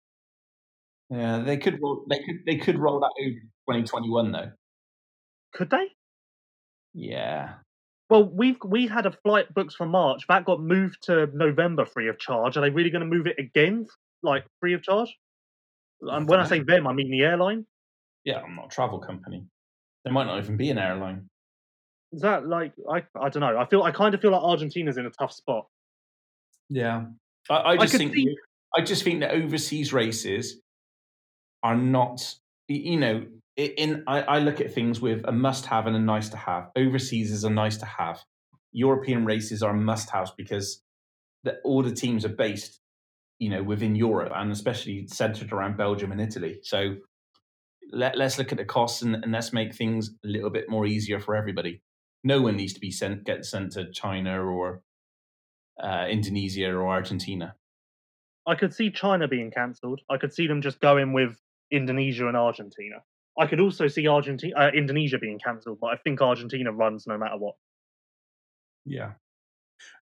yeah, they could roll, they could they could roll that over 2021 though. Could they? Yeah, Well, we've we had a flight booked for March that got moved to November free of charge. Are they really going to move it again, like free of charge? And when I say them, I mean the airline. yeah. I'm not a travel company. There might not even be an airline. Is that like I? I don't know. I feel I kind of feel like Argentina's in a tough spot. Yeah, I, I just could think see- I just think that overseas races are not. You know, in I, I look at things with a must-have and a nice-to-have. Overseas is a nice-to-have. European races are must-haves because the, all the teams are based, you know, within Europe and especially centered around Belgium and Italy. So let, let's look at the costs and, and let's make things a little bit more easier for everybody. No one needs to be sent get sent to China or uh, Indonesia or Argentina. I could see China being cancelled. I could see them just going with Indonesia and Argentina. I could also see Argentina, uh, Indonesia being cancelled, but I think Argentina runs no matter what. Yeah.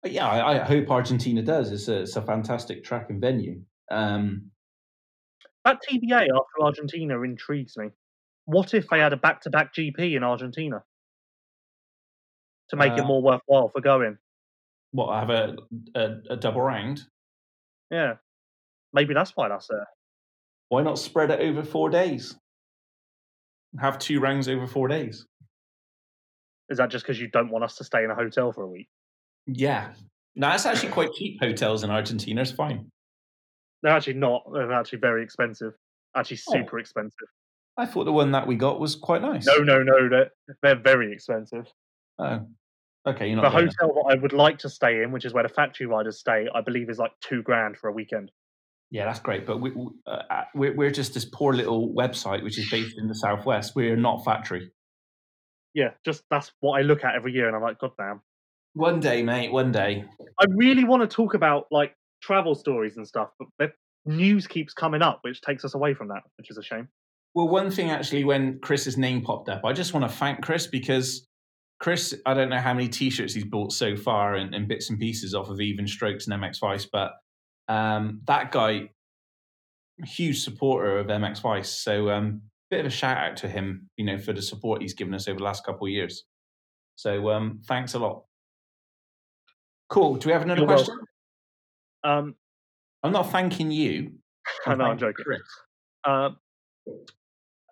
Uh, Yeah, I, I hope Argentina does. It's a, it's a fantastic track and venue. Um, That TBA after Argentina intrigues me. What if they had a back-to-back GP in Argentina to make it Uh, more worthwhile for going? what, have a, a, a double round? Yeah, maybe that's why that's there. Why not spread it over four days? Have two rounds over four days. Is that just because you don't want us to stay in a hotel for a week? Yeah. No, it's actually quite cheap hotels in Argentina. It's fine. They're actually not. They're actually very expensive. Actually, Oh. super expensive. I thought the one that we got was quite nice. No, no, no. They're they're very expensive. Oh. Okay, you're The not going hotel that I would like to stay in, which is where the factory riders stay, I believe is like two grand for a weekend. Yeah, that's great. But we, we- uh, uh, we're, we're just this poor little website which is based in the southwest. We're not factory. Yeah, just that's what I look at every year, and I'm like, God damn. One day, mate. One day. I really want to talk about like travel stories and stuff, but the news keeps coming up, which takes us away from that, which is a shame. Well, one thing actually, when Chris's name popped up, I just want to thank Chris because Chris, I don't know how many T-shirts he's bought so far and, and bits and pieces off of Even Strokes and MX Vice, but um, that guy, huge supporter of MX Vice. So, um, bit of a shout out to him, you know, for the support he's given us over the last couple of years. So, um, thanks a lot. Cool. Do we have another You're question? Um, I'm not thanking you. I know, I'm joking. Uh,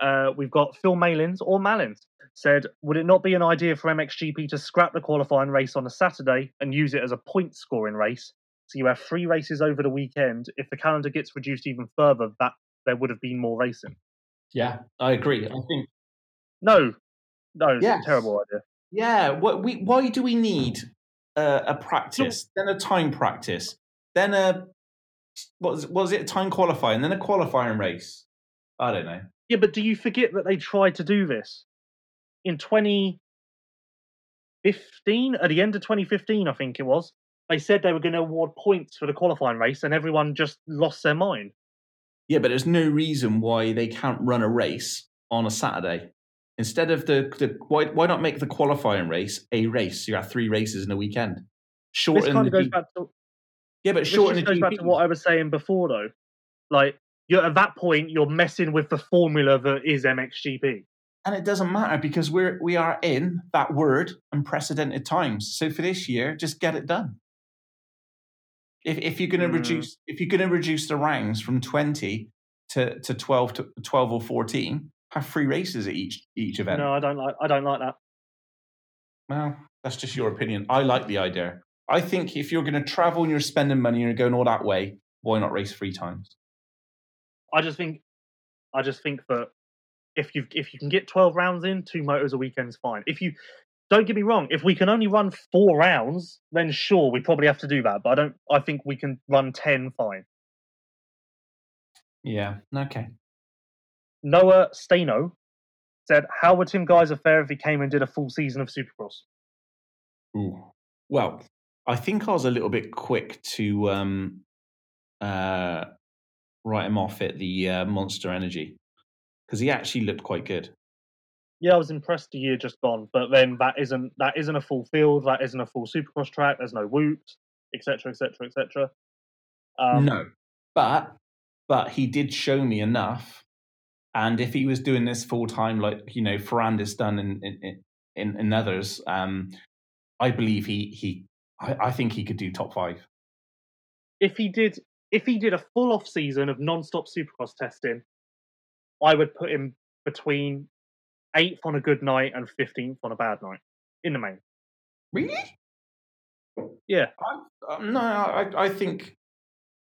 uh, we've got Phil Malins or Malins said, would it not be an idea for MXGP to scrap the qualifying race on a Saturday and use it as a point scoring race? So you have three races over the weekend. If the calendar gets reduced even further, that there would have been more racing. Yeah, I agree. I think No, no, it's Yes. a terrible idea. Yeah, what we why do we need uh, a practice, then a time practice, then a what was, what was it a time qualifying, then a qualifying race? I don't know. Yeah, but do you forget that they tried to do this in 2015? At the end of 2015, I think it was. they said they were going to award points for the qualifying race, and everyone just lost their mind. Yeah, but there's no reason why they can't run a race on a Saturday. Instead of the, the why why not make the qualifying race a race? You have three races in a weekend. This Shorten kind the of goes back to yeah, but this shorten just goes back to what I was saying before, though. Like you're at that point, you're messing with the formula that is MXGP. and it doesn't matter because we're we are in that word unprecedented times. So for this year, just get it done. If if you're going to Mm. reduce if you're going to reduce the ranks from twenty to, to twelve to twelve or fourteen, have three races at each each event. No, I don't like. I don't like that. Well, that's just your opinion. I like the idea. I think if you're going to travel and you're spending money and you're going all that way, why not race three times? I just think, I just think that if you if you can get twelve rounds in, two motors a weekend's fine. If you don't get me wrong, if we can only run four rounds, then sure, we probably have to do that. But I don't. I think we can run ten fine. Yeah. Okay. Noah Stano said, "How would Tim Gajser fare if he came and did a full season of Supercross?" Ooh. Well, I think I was a little bit quick to um, uh, write him off at the uh, Monster Energy because he actually looked quite good. Yeah, I was impressed the year just gone, but then that isn't that isn't a full field, that isn't a full Supercross track. There's no whoops, etc., etc., etc. Um, no, but but he did show me enough. And if he was doing this full time, like you know, Ferrandis done in in, in, in others, um, I believe he he I, I think he could do top five. if he did if he did a full off season of non-stop supercross testing i would put him between eighth on a good night and 15th on a bad night in the main Really? yeah I, um, no, I I think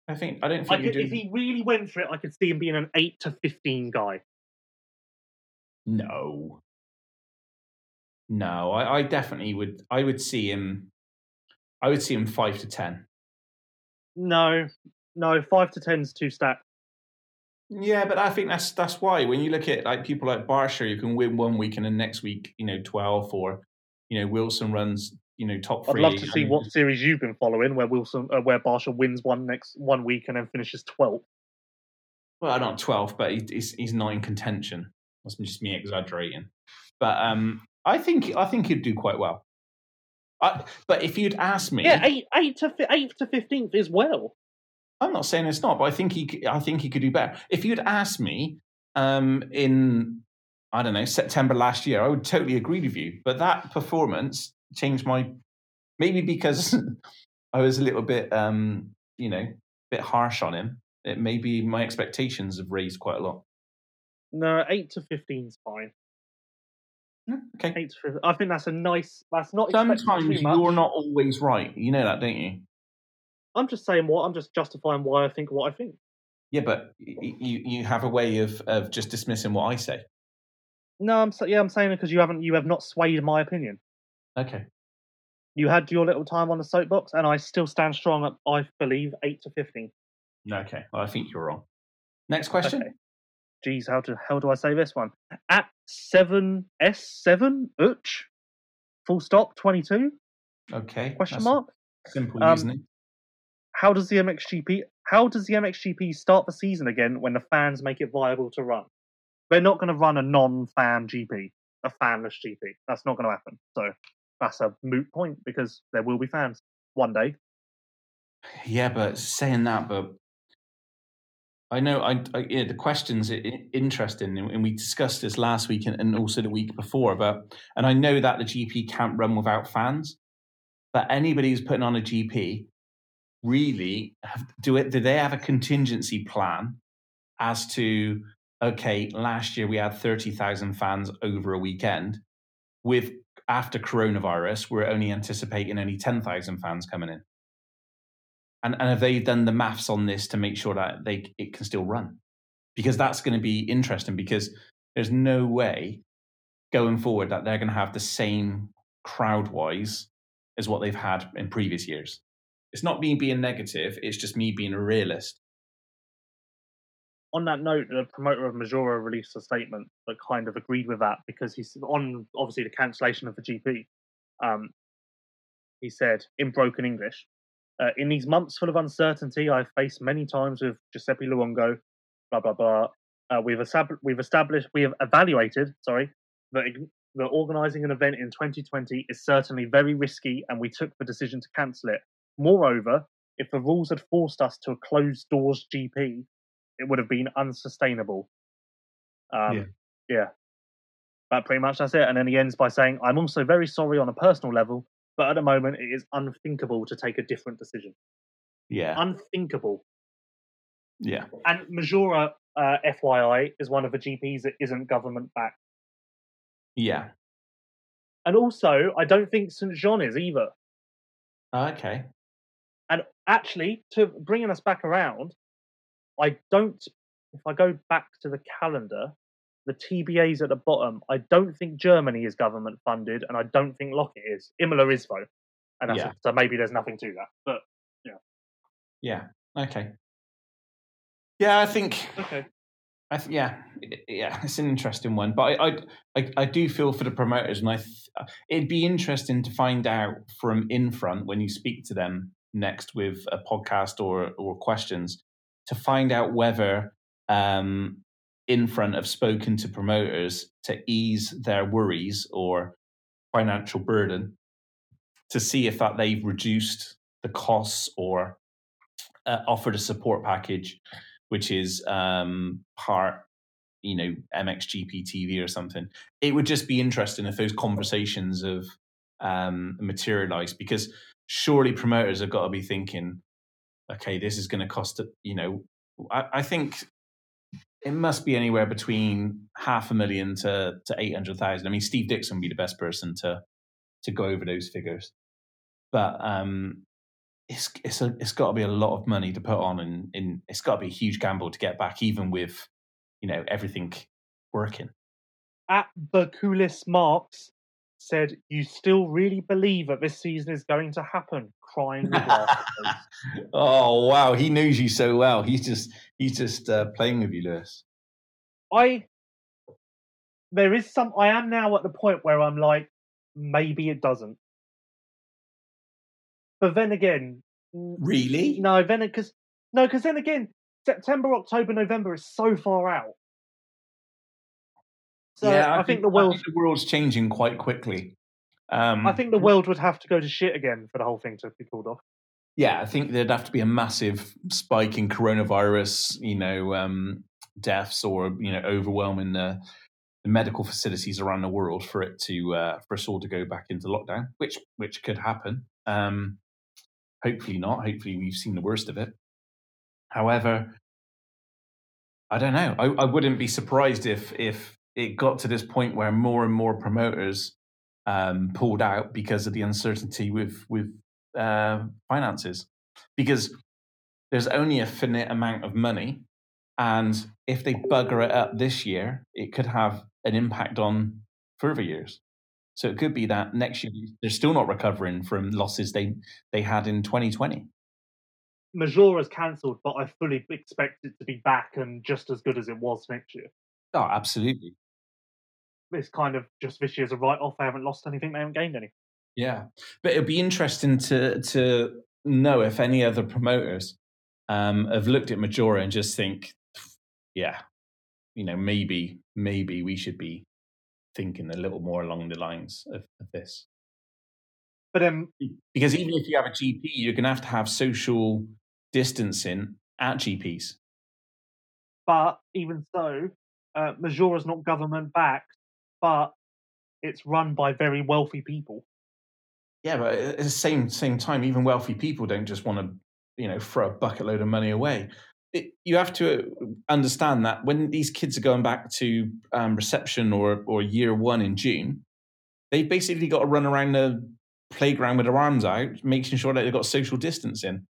I think I don't I could, you if he really went for it i could see him being an 8 to 15 guy No. No, I, I definitely would. I would see him. I would see him five to ten. no no 5 to 10 is too stacked Yeah, but I think that's that's why when you look at like people like Barcia, you can win one week and then next week, you know, twelve, or you know, Wilson runs, you know, top three. i'd love to see and- what series you've been following where wilson uh, where barcia wins one next one week and then finishes 12th Well, not twelve, but he's he's not in contention. That's just me exaggerating. But um, I think I think he'd do quite well. I, but if you'd asked me, yeah 8 8 to 8th to 15th is well I'm not saying it's not, but I think he I think he could do better. If you'd asked me um, in I don't know September last year, I would totally agree with you. But that performance changed my maybe because I was a little bit um, you know a bit harsh on him. It maybe my expectations have raised quite a lot. no 8 to 15 is fine Okay. 8 to 15 i think that's a nice that's not Sometimes you're not always right. You know that, don't you? I'm just saying what I'm just justifying why I think what I think. Yeah, but you you have a way of of just dismissing what I say. No, I'm sa- yeah, I'm saying it because you haven't you have not swayed my opinion. Okay. You had your little time on the soapbox, and I still stand strong at I believe eight to fifteen. Okay. Well, I think you're wrong. Next question. Okay. Geez, how do how do I say this one? At seven S seven Uch, full stop twenty two Okay. question mark. Simple, Um, isn't it? How does the MXGP how does the MXGP start the season again when the fans make it viable to run? They're not going to run a non-fan GP, a fanless GP. That's not going to happen. So that's a moot point because there will be fans one day. Yeah, but saying that, but I know I, I yeah, the questions interesting, and we discussed this last week and, and also the week before. But and I know that the GP can't run without fans, but anybody who's putting on a GP really have, do it. Do they have a contingency plan as to okay? Last year we had thirty thousand fans over a weekend. With after coronavirus, we're only anticipating only ten thousand fans coming in. And, and have they done the maths on this to make sure that they it can still run? Because that's going to be interesting because there's no way going forward that they're going to have the same crowd wise as what they've had in previous years. It's not me being negative, it's just me being a realist. On that note, the promoter of Maggiora released a statement that kind of agreed with that because he's on obviously the cancellation of the GP. Um, he said in broken English, Uh, in these months full of uncertainty, I've faced many times with Giuseppe Luongo, blah blah blah. Uh, we've established, we've established, we have evaluated, sorry, that, that organising an event in 2020 is certainly very risky, and we took the decision to cancel it. Moreover, if the rules had forced us to a closed doors GP, it would have been unsustainable. Um, Yeah. yeah. But pretty much that's it. And then he ends by saying, I'm also very sorry on a personal level, but at the moment it is unthinkable to take a different decision. Yeah, Unthinkable. yeah, And Maggiora, uh, FYI, is one of the GPs that isn't government backed. yeah. And also, I don't think St. Jean is either. Okay. And actually, to bringing us back around, I don't. If I go back to the calendar, the TBA's at the bottom. I don't think Germany is government funded, and I don't think Loket is. Imola is though, and that's Yeah. so maybe there's nothing to that. But Yeah. Yeah, okay. Yeah, I think. okay, I th- yeah, yeah, it's an interesting one, but I, I, I, I do feel for the promoters, and I, th- it'd be interesting to find out from Infront when you speak to them next with a podcast or or questions to find out whether um, Infront have spoken to promoters to ease their worries or financial burden to see if that they've reduced the costs or uh, offered a support package which is um, part, you know, MXGP TV or something. It would just be interesting if those conversations have um, materialized because surely promoters have got to be thinking, okay, this is going to cost, you know, I, I think it must be anywhere between half a million to, to 800,000. I mean, Steve Dixon would be the best person to, to go over those figures. But um, it's it's a, it's got to be a lot of money to put on, and, and it's got to be a huge gamble to get back, even with you know everything working. at the coolest marks said, "You still really believe that this season is going to happen?" Crying with laughter. oh wow, he knows you so well. He's just he's just uh, playing with you, Lewis. I there is some. I am now at the point where I'm like, maybe it doesn't. But then again, Really? no. Then because no, because then again, September, October, November is so far out. So I, think the world. the world's changing quite quickly. Um, I think the world would have to go to shit again for the whole thing to be pulled off. Yeah, I think there'd have to be a massive spike in coronavirus, you know, um, deaths or you know, overwhelming the, the medical facilities around the world for it to uh, for us all to go back into lockdown, which which could happen. Um, hopefully not. Hopefully we've seen the worst of it. However, I don't know. I, I wouldn't be surprised if if it got to this point where more and more promoters um, pulled out because of the uncertainty with with uh, finances, because there's only a finite amount of money, and if they bugger it up this year, it could have an impact on further years. So it could be that next year they're still not recovering from losses they they had in 2020. Maggiora's cancelled, but I fully expect it to be back and just as good as it was next year. Oh, absolutely. It's kind of just this year's a write off. They haven't lost anything, they haven't gained any. Yeah, but it'd be interesting to to know if any other promoters um, have looked at Maggiora and just think, yeah, you know, maybe maybe we should be thinking a little more along the lines of, of this. But then Because even if you have a GP, you're going to have to have social distancing at GPs. But even so, uh, Maggiora's not government backed, but it's run by very wealthy people. Yeah, but at the same same time, even wealthy people don't just want to, you know, throw a bucket load of money away. It, you have to understand that when these kids are going back to um, reception or or year one in June, they've basically got to run around the playground with their arms out, making sure that they've got social distancing.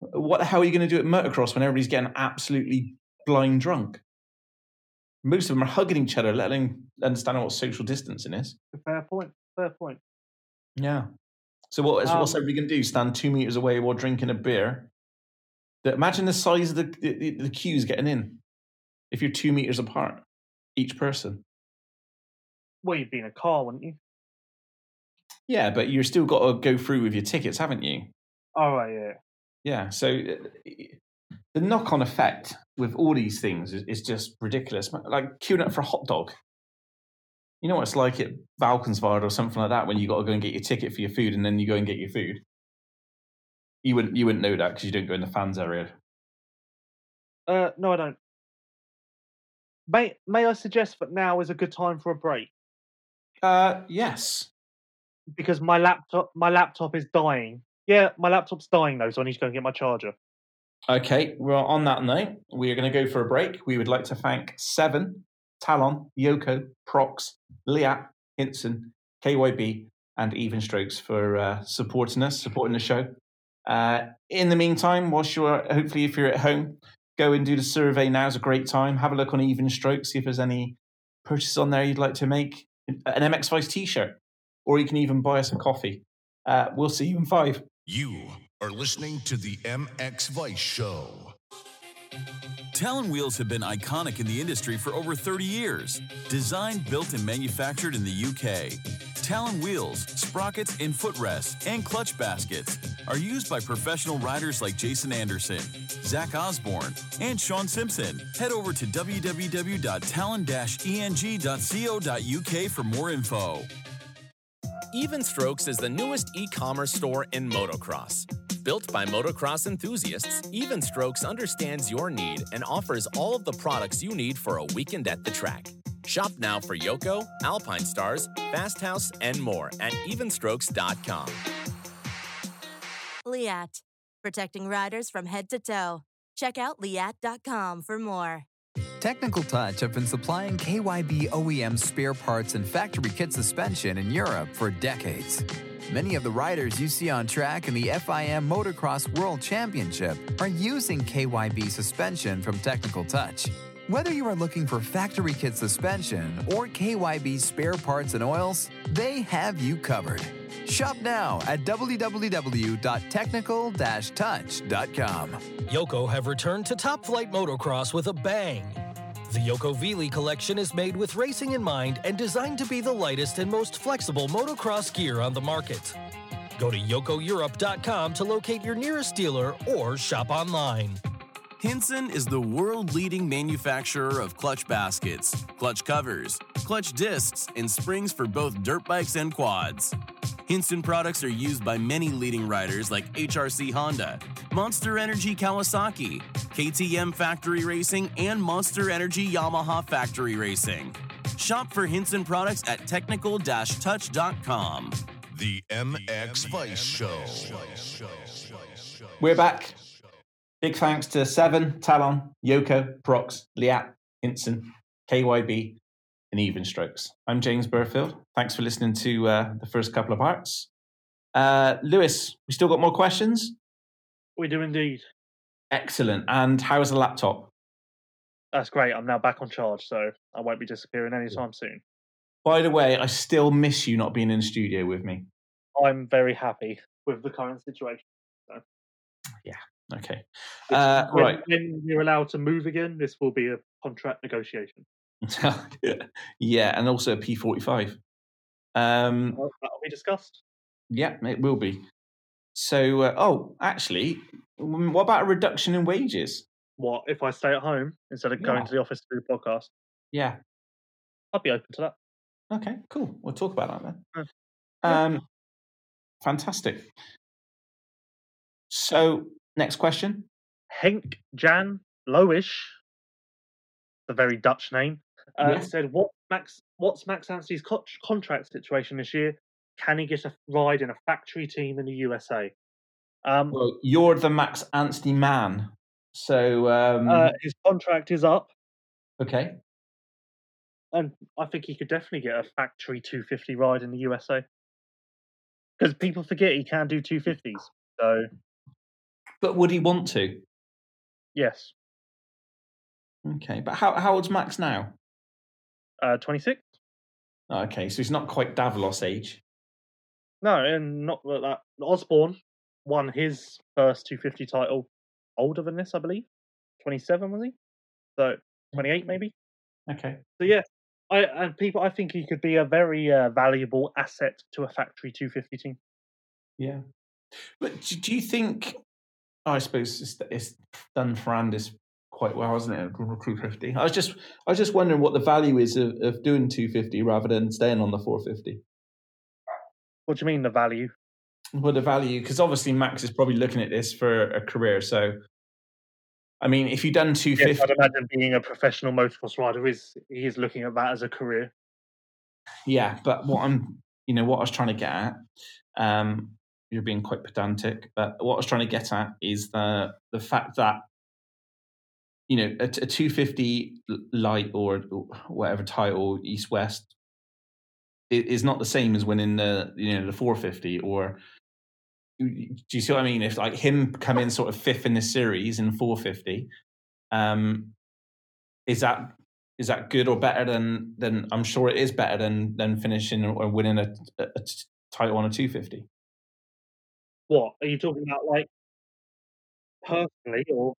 What the hell are you going to do at motocross when everybody's getting absolutely blind drunk? Most of them are hugging each other, let alone understanding what social distancing is. Fair point. Fair point. Yeah. So what is what's Um, everybody going to do? Stand two meters away while drinking a beer? Imagine the size of the, the the queues getting in. If you're two meters apart, each person. Well, you'd be in a car, wouldn't you? Yeah, but you're still got to go through with your tickets, haven't you? Oh right, yeah. Yeah. So the knock-on effect with all these things is, is just ridiculous. Like queuing up for a hot dog. You know what it's like at Valkenswaard or something like that when you got to go and get your ticket for your food and then you go and get your food. You wouldn't you wouldn't know that because you don't go in the fans area. Uh, no, I don't. May May I suggest that now is a good time for a break Uh, yes. because my laptop my laptop is dying. Yeah, my laptop's dying though, so I need to go and get my charger. Okay. Well, on that note, we are going to go for a break. We would like to thank Seven, Talon, Yoko, Prox, Leatt, Hinson, KYB, and Even Strokes for uh, supporting us, supporting the show. Uh, in the meantime, whilst you're hopefully if you're at home, go and do the survey. Now is a great time. Have a look on Even Strokes, see if there's any purchases on there you'd like to make. An MX Vice T-shirt, or you can even buy us a coffee. Uh, we'll see you in five. You are listening to the MX Vice Show. Talon wheels have been iconic in the industry for over 30 years. Designed, built, and manufactured in the UK, Talon wheels, sprockets, and footrests, and clutch baskets are used by professional riders like Jason Anderson, Zach Osborne, and Shaun Simpson. Head over to www.talon-eng.co.uk for more info. Even Strokes is the newest e commerce store in motocross. Built by motocross enthusiasts, Even Strokes understands your need and offers all of the products you need for a weekend at the track. Shop now for Yoko, Alpinestars, Fast House, and more at evenstrokes.com. Leatt, protecting riders from head to toe. Check out leatt.com for more. Technical Touch have been supplying KYB OEM spare parts and factory kit suspension in Europe for decades. Many of the riders you see on track in the FIM Motocross World Championship are using KYB suspension from Technical Touch. Whether you are looking for factory kit suspension or KYB spare parts and oils, they have you covered. Shop now at www.technical-touch.com. Yoko have returned to top flight motocross with a bang. The Yoko Vili collection is made with racing in mind and designed to be the lightest and most flexible motocross gear on the market. Go to yokoeurope.com to locate your nearest dealer or shop online. Hinson is the world leading manufacturer of clutch baskets, clutch covers, clutch discs, and springs for both dirt bikes and quads. Hinson products are used by many leading riders like HRC Honda, Monster Energy Kawasaki, KTM Factory Racing, and Monster Energy Yamaha Factory Racing. Shop for Hinson products at technical touch.com. The MX Vice Show. We're back. Big thanks to Seven, Talon, Yoko, Prox, Leatt, Hinson, KYB, and Even Strokes. I'm James Burfield. Thanks for listening to uh, the first couple of parts. Uh, Lewis, we still got more questions? We do indeed. Excellent. And how's the laptop? That's great. I'm now back on charge, so I won't be disappearing anytime soon. By the way, I still miss you not being in the studio with me. I'm very happy with the current situation. Okay. Uh, when, right. when you're allowed to move again, this will be a contract negotiation. yeah, and also a P45. Um, Well, That'll be discussed. yeah, it will be. So, uh, oh, actually, mm, what about a reduction in wages? What if I stay at home instead of going to the office to do a podcast? Yeah. I'd be open to that. Okay, cool. We'll talk about that then. Uh, yeah. Um, fantastic. So, next question. Henk Jan Loish, a very Dutch name, uh, Yeah. said, "What Max? What's Max Anstey's co- contract situation this year? Can he get a ride in a factory team in the USA?" Um, Well, you're the Max Anstey man. So, um, uh, his contract is up, okay. and I think he could definitely get a factory 250 ride in the USA. Because people forget he can do 250s. So But would he want to? yes, Okay. But how, how old's Max now? uh, 26. Okay, so he's not quite Davalos age. No, and not like that. Osborne won his first 250 title older than this, I believe. 27 was he? So 28 maybe. Okay. So yeah, I and people, I think he could be a very uh, valuable asset to a factory 250 team. Yeah. But do you think? I suppose it's, it's done Ferrandis quite well, hasn't it? Crew fifty. I was just, I was just wondering what the value is of, of doing two fifty rather than staying on the four fifty. What do you mean the value? Well, the value because obviously Max is probably looking at this for a career. So, I mean, if you've done two fifty, Yes, I'd imagine being a professional motocross rider is he is looking at that as a career. Yeah, but what I'm, you know, what I was trying to get at, um, you're being quite pedantic, but what I was trying to get at is the the fact that, you know, a, a 250 light or whatever title East West is not the same as winning the you know the 450 or. Do you see what I mean? If like him come in sort of fifth in the series in 450, um, is that is that good or better than than I'm sure it is better than than finishing or winning a, a, a title on a 250. What are you talking about? Like personally, or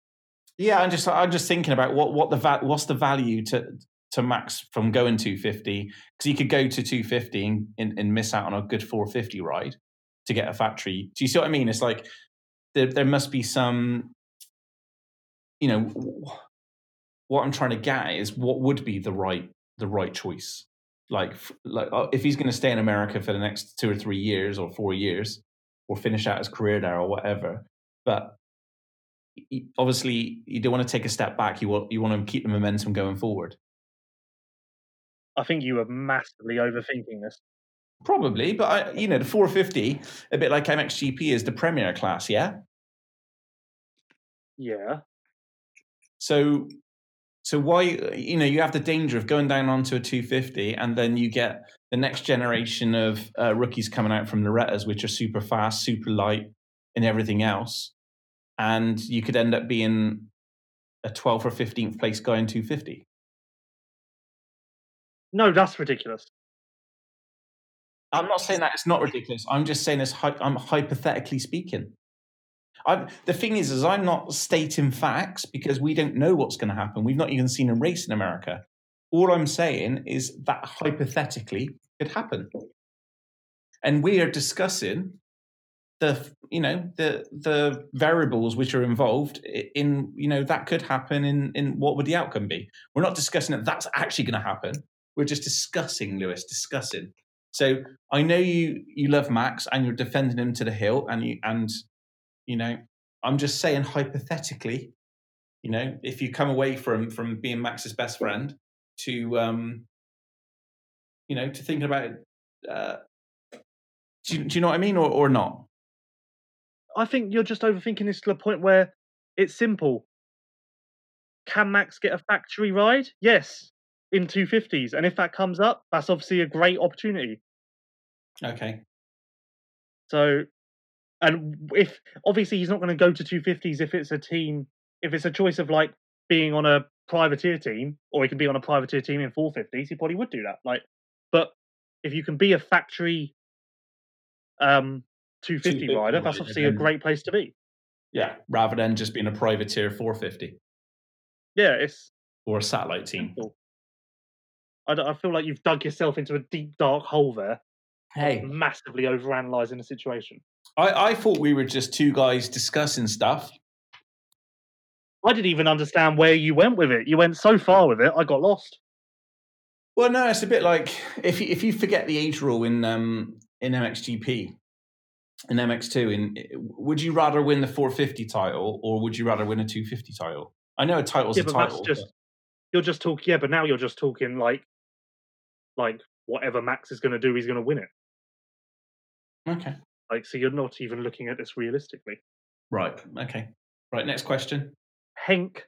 Yeah, I'm just I'm just thinking about what what the va- what's the value to to Max from going 250 because he could go to 250 and, and, and miss out on a good 450 ride to get a factory. Do you see what I mean? It's like there there must be some, you know, what I'm trying to get is what would be the right the right choice. Like like uh, if he's going to stay in America for the next two or three years or four years, or finish out his career there or whatever, but obviously you don't want to take a step back. You want you want to keep the momentum going forward. I think you are massively overthinking this. Probably, but I, you know the 450, a bit like MXGP, is the premier class, yeah. Yeah, So, so why you know you have the danger of going down onto a 250, and then you get the next generation of uh, rookies coming out from Loretta's, which are super fast, super light, and everything else, and you could end up being a 12th or 15th place guy in 250. no, that's ridiculous. I'm not saying that it's not ridiculous. I'm just saying hy- I'm hypothetically speaking. I'm, the thing is, is I'm not stating facts because we don't know what's going to happen. We've not even seen a race in America. All I'm saying is that hypothetically could happen, and we are discussing the you know the the variables which are involved in you know that could happen in in what would the outcome be. We're not discussing that that's actually going to happen. We're just discussing, Lewis, discussing. So I know you you love Max and you're defending him to the hill, and you and you know I'm just saying hypothetically, you know, if you come away from from being Max's best friend to um, you know, to thinking about it, uh, do you, do you know what I mean, or or not? I think you're just overthinking this to the point where it's simple. Can Max get a factory ride? Yes, in 250s. And if that comes up, that's obviously a great opportunity. Okay, So, and if obviously he's not going to go to 250s if it's a team, if it's a choice of like being on a privateer team, or he can be on a privateer team in 450s, he probably would do that. Like, but if you can be a factory um 250 250 rider, that's obviously a great place to be. yeah, rather than just being a privateer 450 Yeah, it's or a satellite team. I, don't- I feel like you've dug yourself into a deep dark hole there, Hey, massively overanalyzing the situation. I I thought we were just two guys discussing stuff. I didn't even understand where you went with it. You went so far with it, I got lost. Well, no, it's a bit like if you, if you forget the age rule in um, in MXGP, in MX2, in would you rather win the 450 title or would you rather win a 250 title? I know a title's yeah, a title. just you're just talking. Yeah, but now you're just talking like, like whatever Max is going to do, he's going to win it. okay, Like, so you're not even looking at this realistically. right, okay, right. Next question. Henk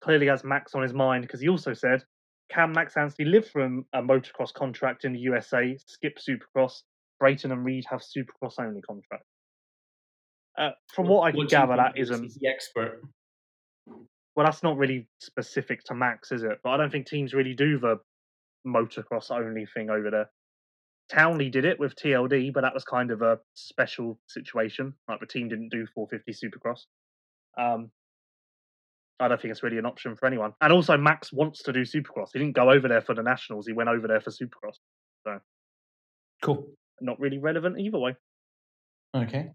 clearly has Max on his mind because he also said, "Can Max Anstey live from a motocross contract in the USA, skip Supercross? Brayton and Reed have Supercross only contract." Uh, from what I can What do you gather, that isn't. He's the expert. Well, that's not really specific to Max, is it? But I don't think teams really do the motocross only thing over there. Townley did it with TLD, but that was kind of a special situation. Like the team didn't do 450 Supercross. Um, I don't think it's really an option for anyone. And also, Max wants to do Supercross. He didn't go over there for the Nationals. He went over there for Supercross. So, cool. Not really relevant either way. Okay.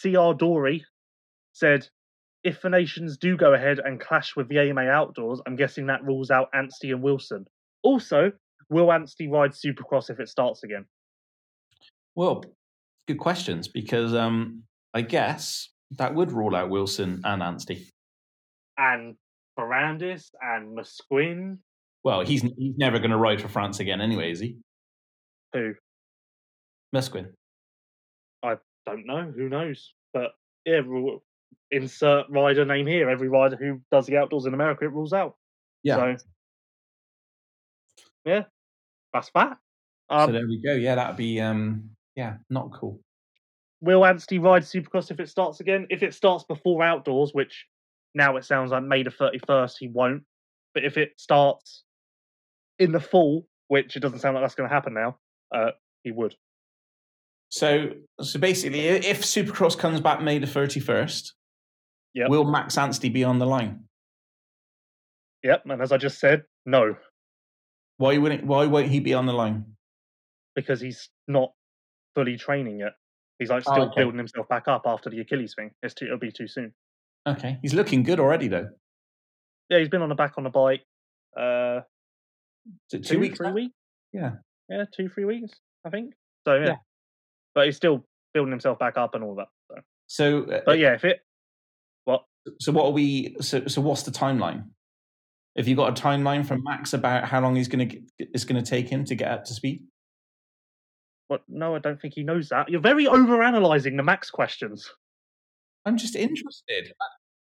CR Dory said, if the nations do go ahead and clash with the AMA Outdoors, I'm guessing that rules out Anstey and Wilson. Also, will Anstey ride Supercross if it starts again? Well, good questions because um, I guess that would rule out Wilson and Anstey. And Ferrandis and Musquin, Well, he's he's never going to ride for France again anyway, is he? who Musquin. I don't know, who knows? But yeah, insert rider name here. Every rider who does the outdoors in America, it rules out. Yeah. So, yeah, that's that. so Um, there we go. Yeah, that'd be um, yeah, not cool. Will Anstey ride Supercross if it starts again? If it starts before outdoors, which now it sounds like May the 31st, he won't. But if it starts in the fall, which it doesn't sound like that's going to happen now, uh, he would. So so basically, if Supercross comes back May the thirty first, Yep. will Max Anstey be on the line? Yep. And as I just said, no, Why wouldn't Why won't he be on the line? because he's not fully training yet. He's like Oh, still okay. building himself back up after the Achilles thing. It's too, it'll be too soon. Okay, he's looking good already though. Yeah, he's been on the back on the bike. Uh, two, two weeks? three now? weeks. Yeah. Yeah, two, three weeks, I think. So yeah. Yeah. but he's still building himself back up and all that. So. So, uh, But yeah, if it what so what are we? So, so what's the timeline? Have you got a timeline from Max about how long he's going to it's going to take him to get up to speed? What? No, I don't think he knows that. You're very over analyzing the Max questions. I'm just interested.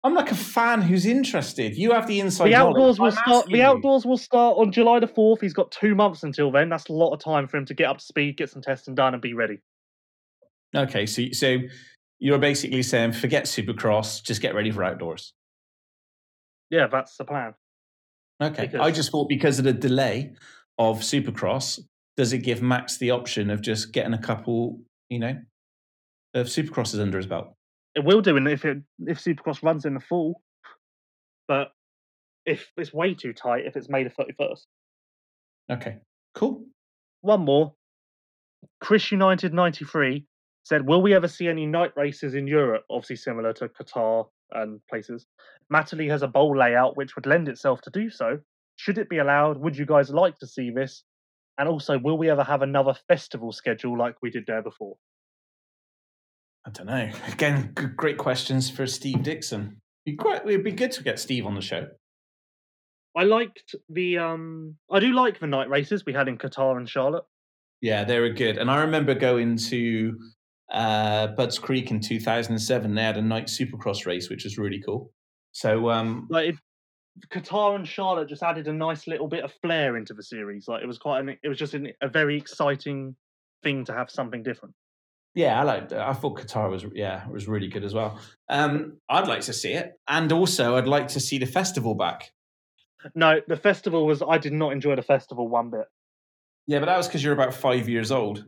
I'm like a fan who's interested. You have the inside the knowledge. outdoors will I'm start. The you. outdoors will start on July the fourth. He's got two months until then. That's a lot of time for him to get up to speed, get some testing done, and be ready. Okay, so so you're basically saying forget Supercross, just get ready for outdoors. Yeah, that's the plan. Okay, I just thought because of the delay of Supercross, does it give Max the option of just getting a couple, you know, of Supercrosses under his belt? It will do, and if it if Supercross runs in the fall, but if it's way too tight, if it's May the thirty first. Okay, cool. One more. Chris United 93 said, Will we ever see any night races in Europe? Obviously, similar to Qatar and places. Matterley has a bowl layout which would lend itself to do so. Should it be allowed? Would you guys like to see this? And also, will we ever have another festival schedule like we did there before? I don't know. Again, great questions for Steve Dixon. Quite, it'd be good to get Steve on the show. I liked the um I do like the night races we had in Qatar and Charlotte. Yeah, they were good. And I remember going to uh, Budds Creek in 2007. They had a night supercross race, which was really cool. So, um, Like it, Qatar and Charlotte just added a nice little bit of flair into the series. Like it was quite an, it was just an, a very exciting thing to have something different. yeah, I liked. I thought Qatar was yeah was really good as well. Um, I'd like to see it, and also I'd like to see the festival back. No, the festival was. I did not enjoy the festival one bit. Yeah, but that was because you're about five years old.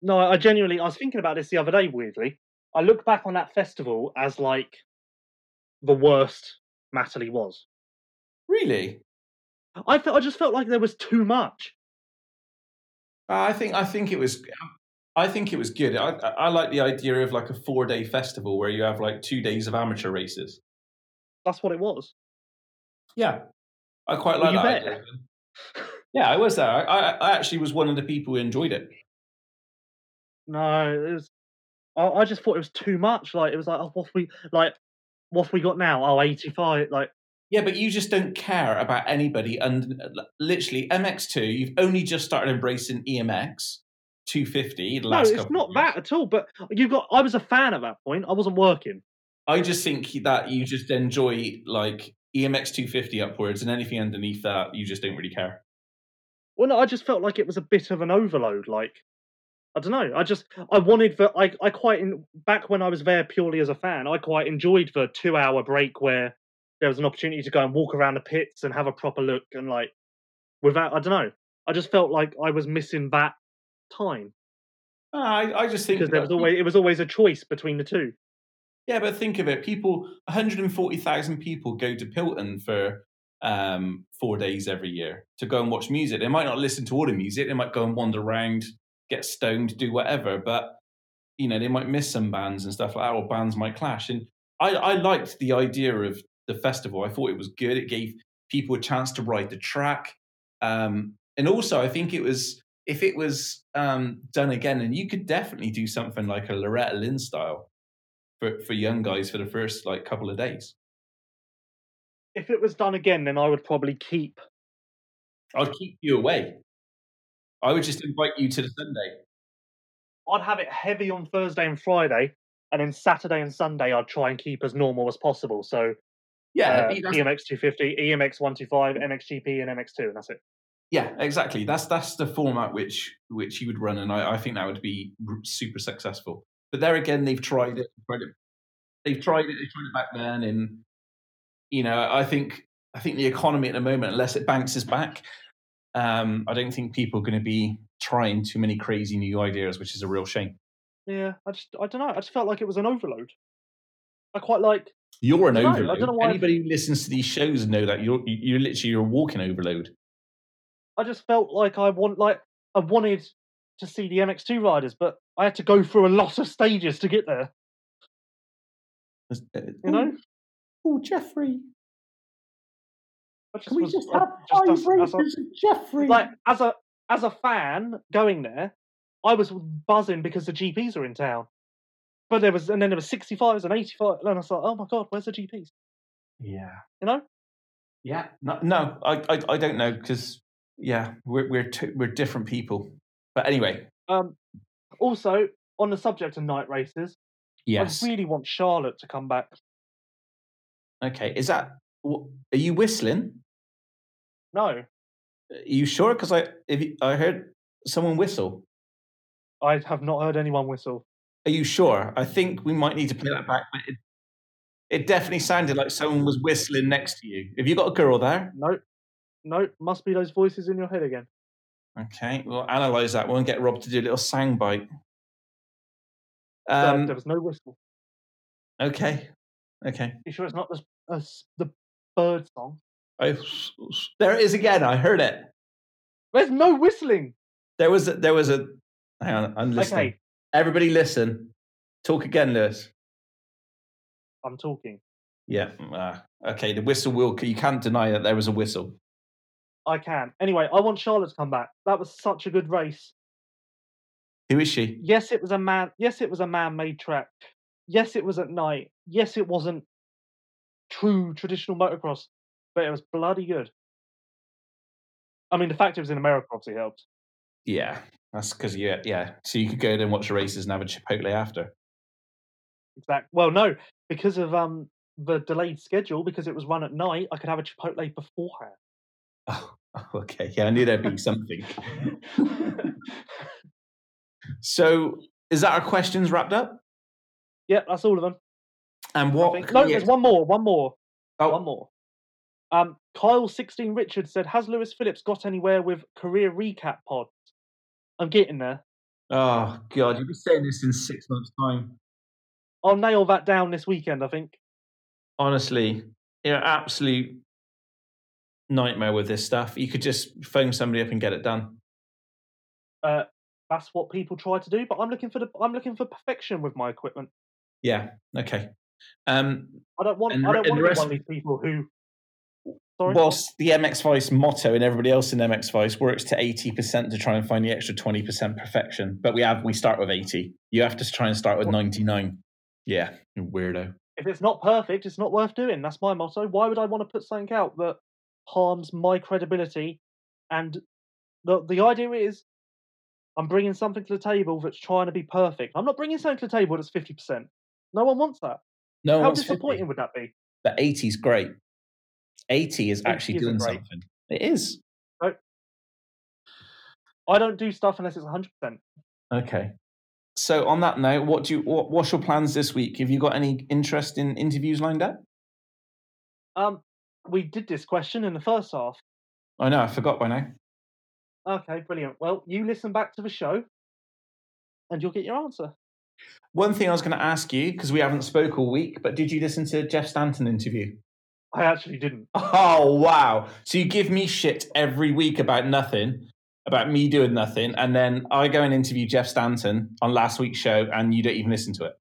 No, I genuinely. I was thinking about this the other day. Weirdly, I look back on that festival as like the worst Matterley was. Really? I felt. I just felt like there was too much. Uh, I think I think it was. I think it was good. I, I like the idea of like a four day festival where you have like two days of amateur races. That's what it was. Yeah, I quite like you that. idea. Yeah, I was there. I, I, I actually was one of the people who enjoyed it. No, it was. I, I just thought it was too much. Like it was like, oh, what we like, what have we got now? Oh, 85. Like Yeah, but you just don't care about anybody. And uh, literally, MX2, you've only just started embracing EMX 250 the no, it's not that at all. But you've got. I was a fan at that point. I wasn't working. I just think that you just enjoy like EMX 250 upwards, and anything underneath that, you just don't really care. Well, no, I just felt like it was a bit of an overload. Like, I don't know. I just I wanted the I I quite in, back when I was there purely as a fan. I quite enjoyed the two hour break where there was an opportunity to go and walk around the pits and have a proper look and like without I don't know. I just felt like I was missing that time Uh, I, I just think because there was always it was always a choice between the two. Yeah, but think of it. People, 140,000 people go to Pilton for um, four days every year to go and watch music. They might not listen to all the music. They might go and wander around, get stoned, do whatever. But you know they might miss some bands and stuff like that, or bands might clash. And I, I liked the idea of the festival. I thought it was good. It gave people a chance to ride the track, um, and also I think it was if it was um, done again, and you could definitely do something like a Loretta Lynn style for for young guys for the first like couple of days. If it was done again, then I would probably keep. I'd keep you away. I would just invite you to the Sunday. I'd have it heavy on Thursday and Friday, and then Saturday and Sunday I'd try and keep as normal as possible. So Yeah, uh, EMX 250, EMX 125, MXGP, and MX2, and that's it. Yeah, exactly. That's that's the format which which you would run, and I, I think that would be super successful. But there again, they've tried it. Tried it they've tried it. They tried it back then, and you know, I think I think the economy at the moment, unless it bounces back, um, I don't think people are going to be trying too many crazy new ideas, which is a real shame. Yeah, I just I don't know. I just felt like it was an overload. I quite like. You're an I don't know, I overload. don't know why- Anybody who listens to these shows know that you're you're literally you're a walking overload. I just felt like I want like I wanted to see the MX2 riders, but I had to go through a lot of stages to get there. You You know, Oh, Jeffrey, can we was- just have just- five that's- that's races of Jeffrey? like as a as a fan going there, I was buzzing because the GPs are in town. But there was and then there was 65s and 85, and I was like, oh my god, where's the GPs? yeah. You know? Yeah, no, no I, I, I don't know because yeah, we're we're two, we're different people. But anyway, Um, also on the subject of night races, yes, I really want Charlotte to come back. okay. Is that are you whistling? No, Are you sure? Because I if you, I heard someone whistle. I have not heard anyone whistle. Are you sure? I think we might need to play that back. But it, it definitely sounded like someone was whistling next to you. Have you got a girl there? No, no, must be those voices in your head again. Okay, we'll analyze that. We'll get Rob to do a little sound bite. Um, there was no whistle. okay, okay. You sure it's not the uh, the bird song? I, there it is again. I heard it. There's no whistling. There was a, there was a. Hang on, I'm listening. Okay, Everybody, listen. Talk again, Lewis. I'm talking. Yeah. ah, okay. The whistle will. You can't deny that there was a whistle. I can. Anyway, I want Charlotte to come back. That was such a good race. Who is she? Yes, it was a man. Yes, it was a man-made track. Yes, it was at night. Yes, it wasn't true traditional motocross, but it was bloody good. I mean, the fact it was in America obviously helped. Yeah, that's because yeah, yeah. So you could go there and watch the races and have a Chipotle after. Exactly. Well, no, because of um the delayed schedule, because it was run at night, I could have a Chipotle beforehand. Oh, okay. Yeah, I knew there'd be something. so is that our questions wrapped up? Yep, that's all of them. And what? think. No, we there's one more. One more. Oh. One more. Um, Kyle sixteen Richards said, "Has Lewis Phillips got anywhere with career recap pods?" I'm getting there. Oh God, you'll be saying this in six months' time. I'll nail that down this weekend. I think. honestly, you're an absolute nightmare with this stuff. You could just phone somebody up and get it done. Uh, that's what people try to do, but I'm looking for the I'm looking for perfection with my equipment. Yeah. Okay. Um, I don't want I don't want to be one of these people who. Sorry. whilst the MX Vice motto and everybody else in MX Vice works to eighty percent to try and find the extra twenty percent perfection, but we have we start with eighty. You have to try and start with ninety nine. Yeah, weirdo. if it's not perfect, it's not worth doing. That's my motto. Why would I want to put something out that harms my credibility? And the the idea is, I'm bringing something to the table that's trying to be perfect. I'm not bringing something to the table that's fifty percent. No one wants that. No, How disappointing 50. would that be? The eighty's great. Eighty is actually isn't doing something. It is. I don't do stuff unless it's hundred percent. Okay. So on that note, what do you what, what's your plans this week? Have you got any interest in interviews lined up? Um, we did this question in the first half. I know, I forgot by now. Okay, brilliant. Well, you listen back to the show, and you'll get your answer. One thing I was going to ask you because we haven't spoke all week, but did you listen to Jeff Stanton interview? I actually didn't. Oh wow! So you give me shit every week about nothing, about me doing nothing, and then I go and interview Jeff Stanton on last week's show, and you don't even listen to it.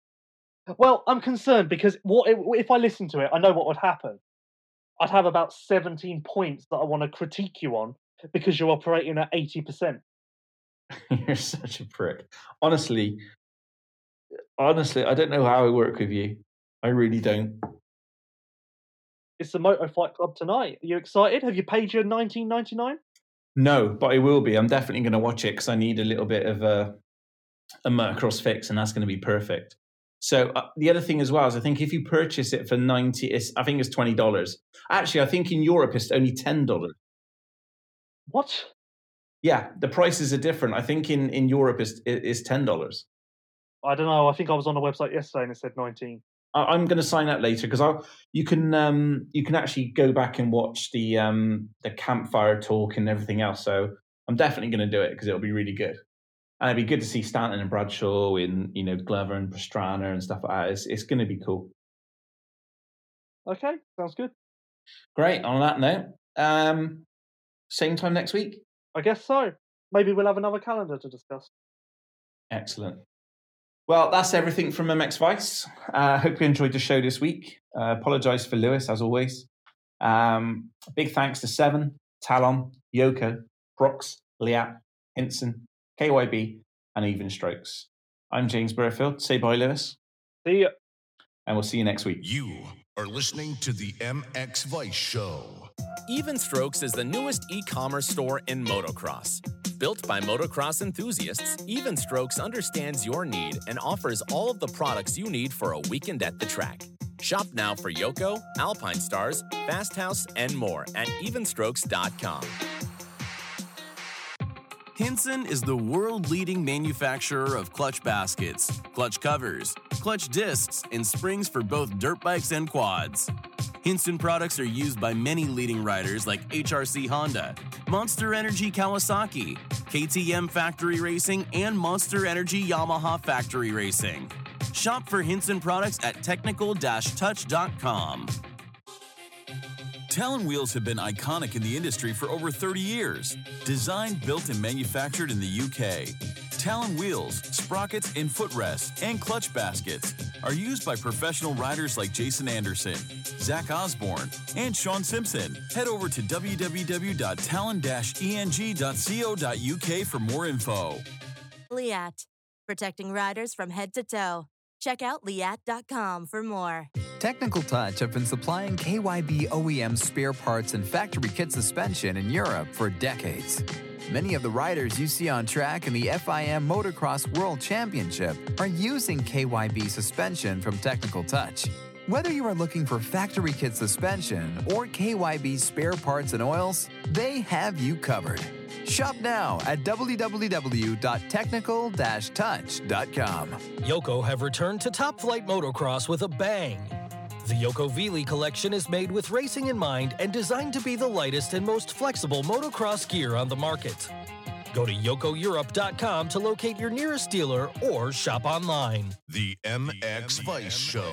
Well, I'm concerned because what if I listen to it? I know what would happen. I'd have about 17 points that I want to critique you on because you're operating at 80%. You're such a prick. Honestly, honestly, I don't know how I work with you. I really don't. It's the Moto Fight Club tonight. Are you excited? Have you paid your 19.99? No, but I will be. I'm definitely going to watch it because I need a little bit of a a motocross fix, and that's going to be perfect. So uh, the other thing as well is, I think if you purchase it for ninety, it's, I think it's twenty dollars. Actually, I think in Europe it's only ten dollars. What? Yeah, the prices are different. I think in in Europe is is ten dollars. I don't know. I think I was on the website yesterday and it said 19. I'm going to sign up later because I you can um, you can actually go back and watch the um, the campfire talk and everything else. So I'm definitely going to do it because it'll be really good, and it'd be good to see Stanton and Bradshaw in you know Glover and Pastrana and stuff like that. It's it's going to be cool. Okay, sounds good. Great. On that note, um, same time next week. I guess so. Maybe we'll have another calendar to discuss. Excellent. Well, that's everything from MX Vice. I uh, hope you enjoyed the show this week. Uh, apologize for Lewis, as always. Um, big thanks to Seven, Talon, Yoko, Brox, Leatt, Hinson, KYB, and Even Strokes. I'm James Burfield. Say bye, Lewis. See ya. And we'll see you next week. You are listening to the MX Vice Show. Even Strokes is the newest e commerce store in motocross. Built by motocross enthusiasts, Even Strokes understands your need and offers all of the products you need for a weekend at the track. Shop now for Yoko, Alpinestars, Fast House, and more at evenstrokes.com. Hinson is the world leading manufacturer of clutch baskets, clutch covers, clutch discs, and springs for both dirt bikes and quads. Hinson products are used by many leading riders like HRC Honda, Monster Energy Kawasaki, KTM Factory Racing, and Monster Energy Yamaha Factory Racing. Shop for Hinson products at technical touch.com. Talon wheels have been iconic in the industry for over 30 years. Designed, built, and manufactured in the UK, Talon wheels, sprockets, and footrests, and clutch baskets are used by professional riders like Jason Anderson, Zach Osborne, and Shaun Simpson. Head over to www.talon-eng.co.uk for more info. Leatt, protecting riders from head to toe. Check out leatt.com for more. Technical Touch have been supplying KYB OEM spare parts and factory kit suspension in Europe for decades. Many of the riders you see on track in the FIM Motocross World Championship are using KYB suspension from Technical Touch. Whether you are looking for factory kit suspension or KYB spare parts and oils, they have you covered. Shop now at www.technical-touch.com. Yoko have returned to Top Flight Motocross with a bang. The Yoko Vili collection is made with racing in mind and designed to be the lightest and most flexible motocross gear on the market. Go to yokoeurope.com to locate your nearest dealer or shop online. The MX Vice Show.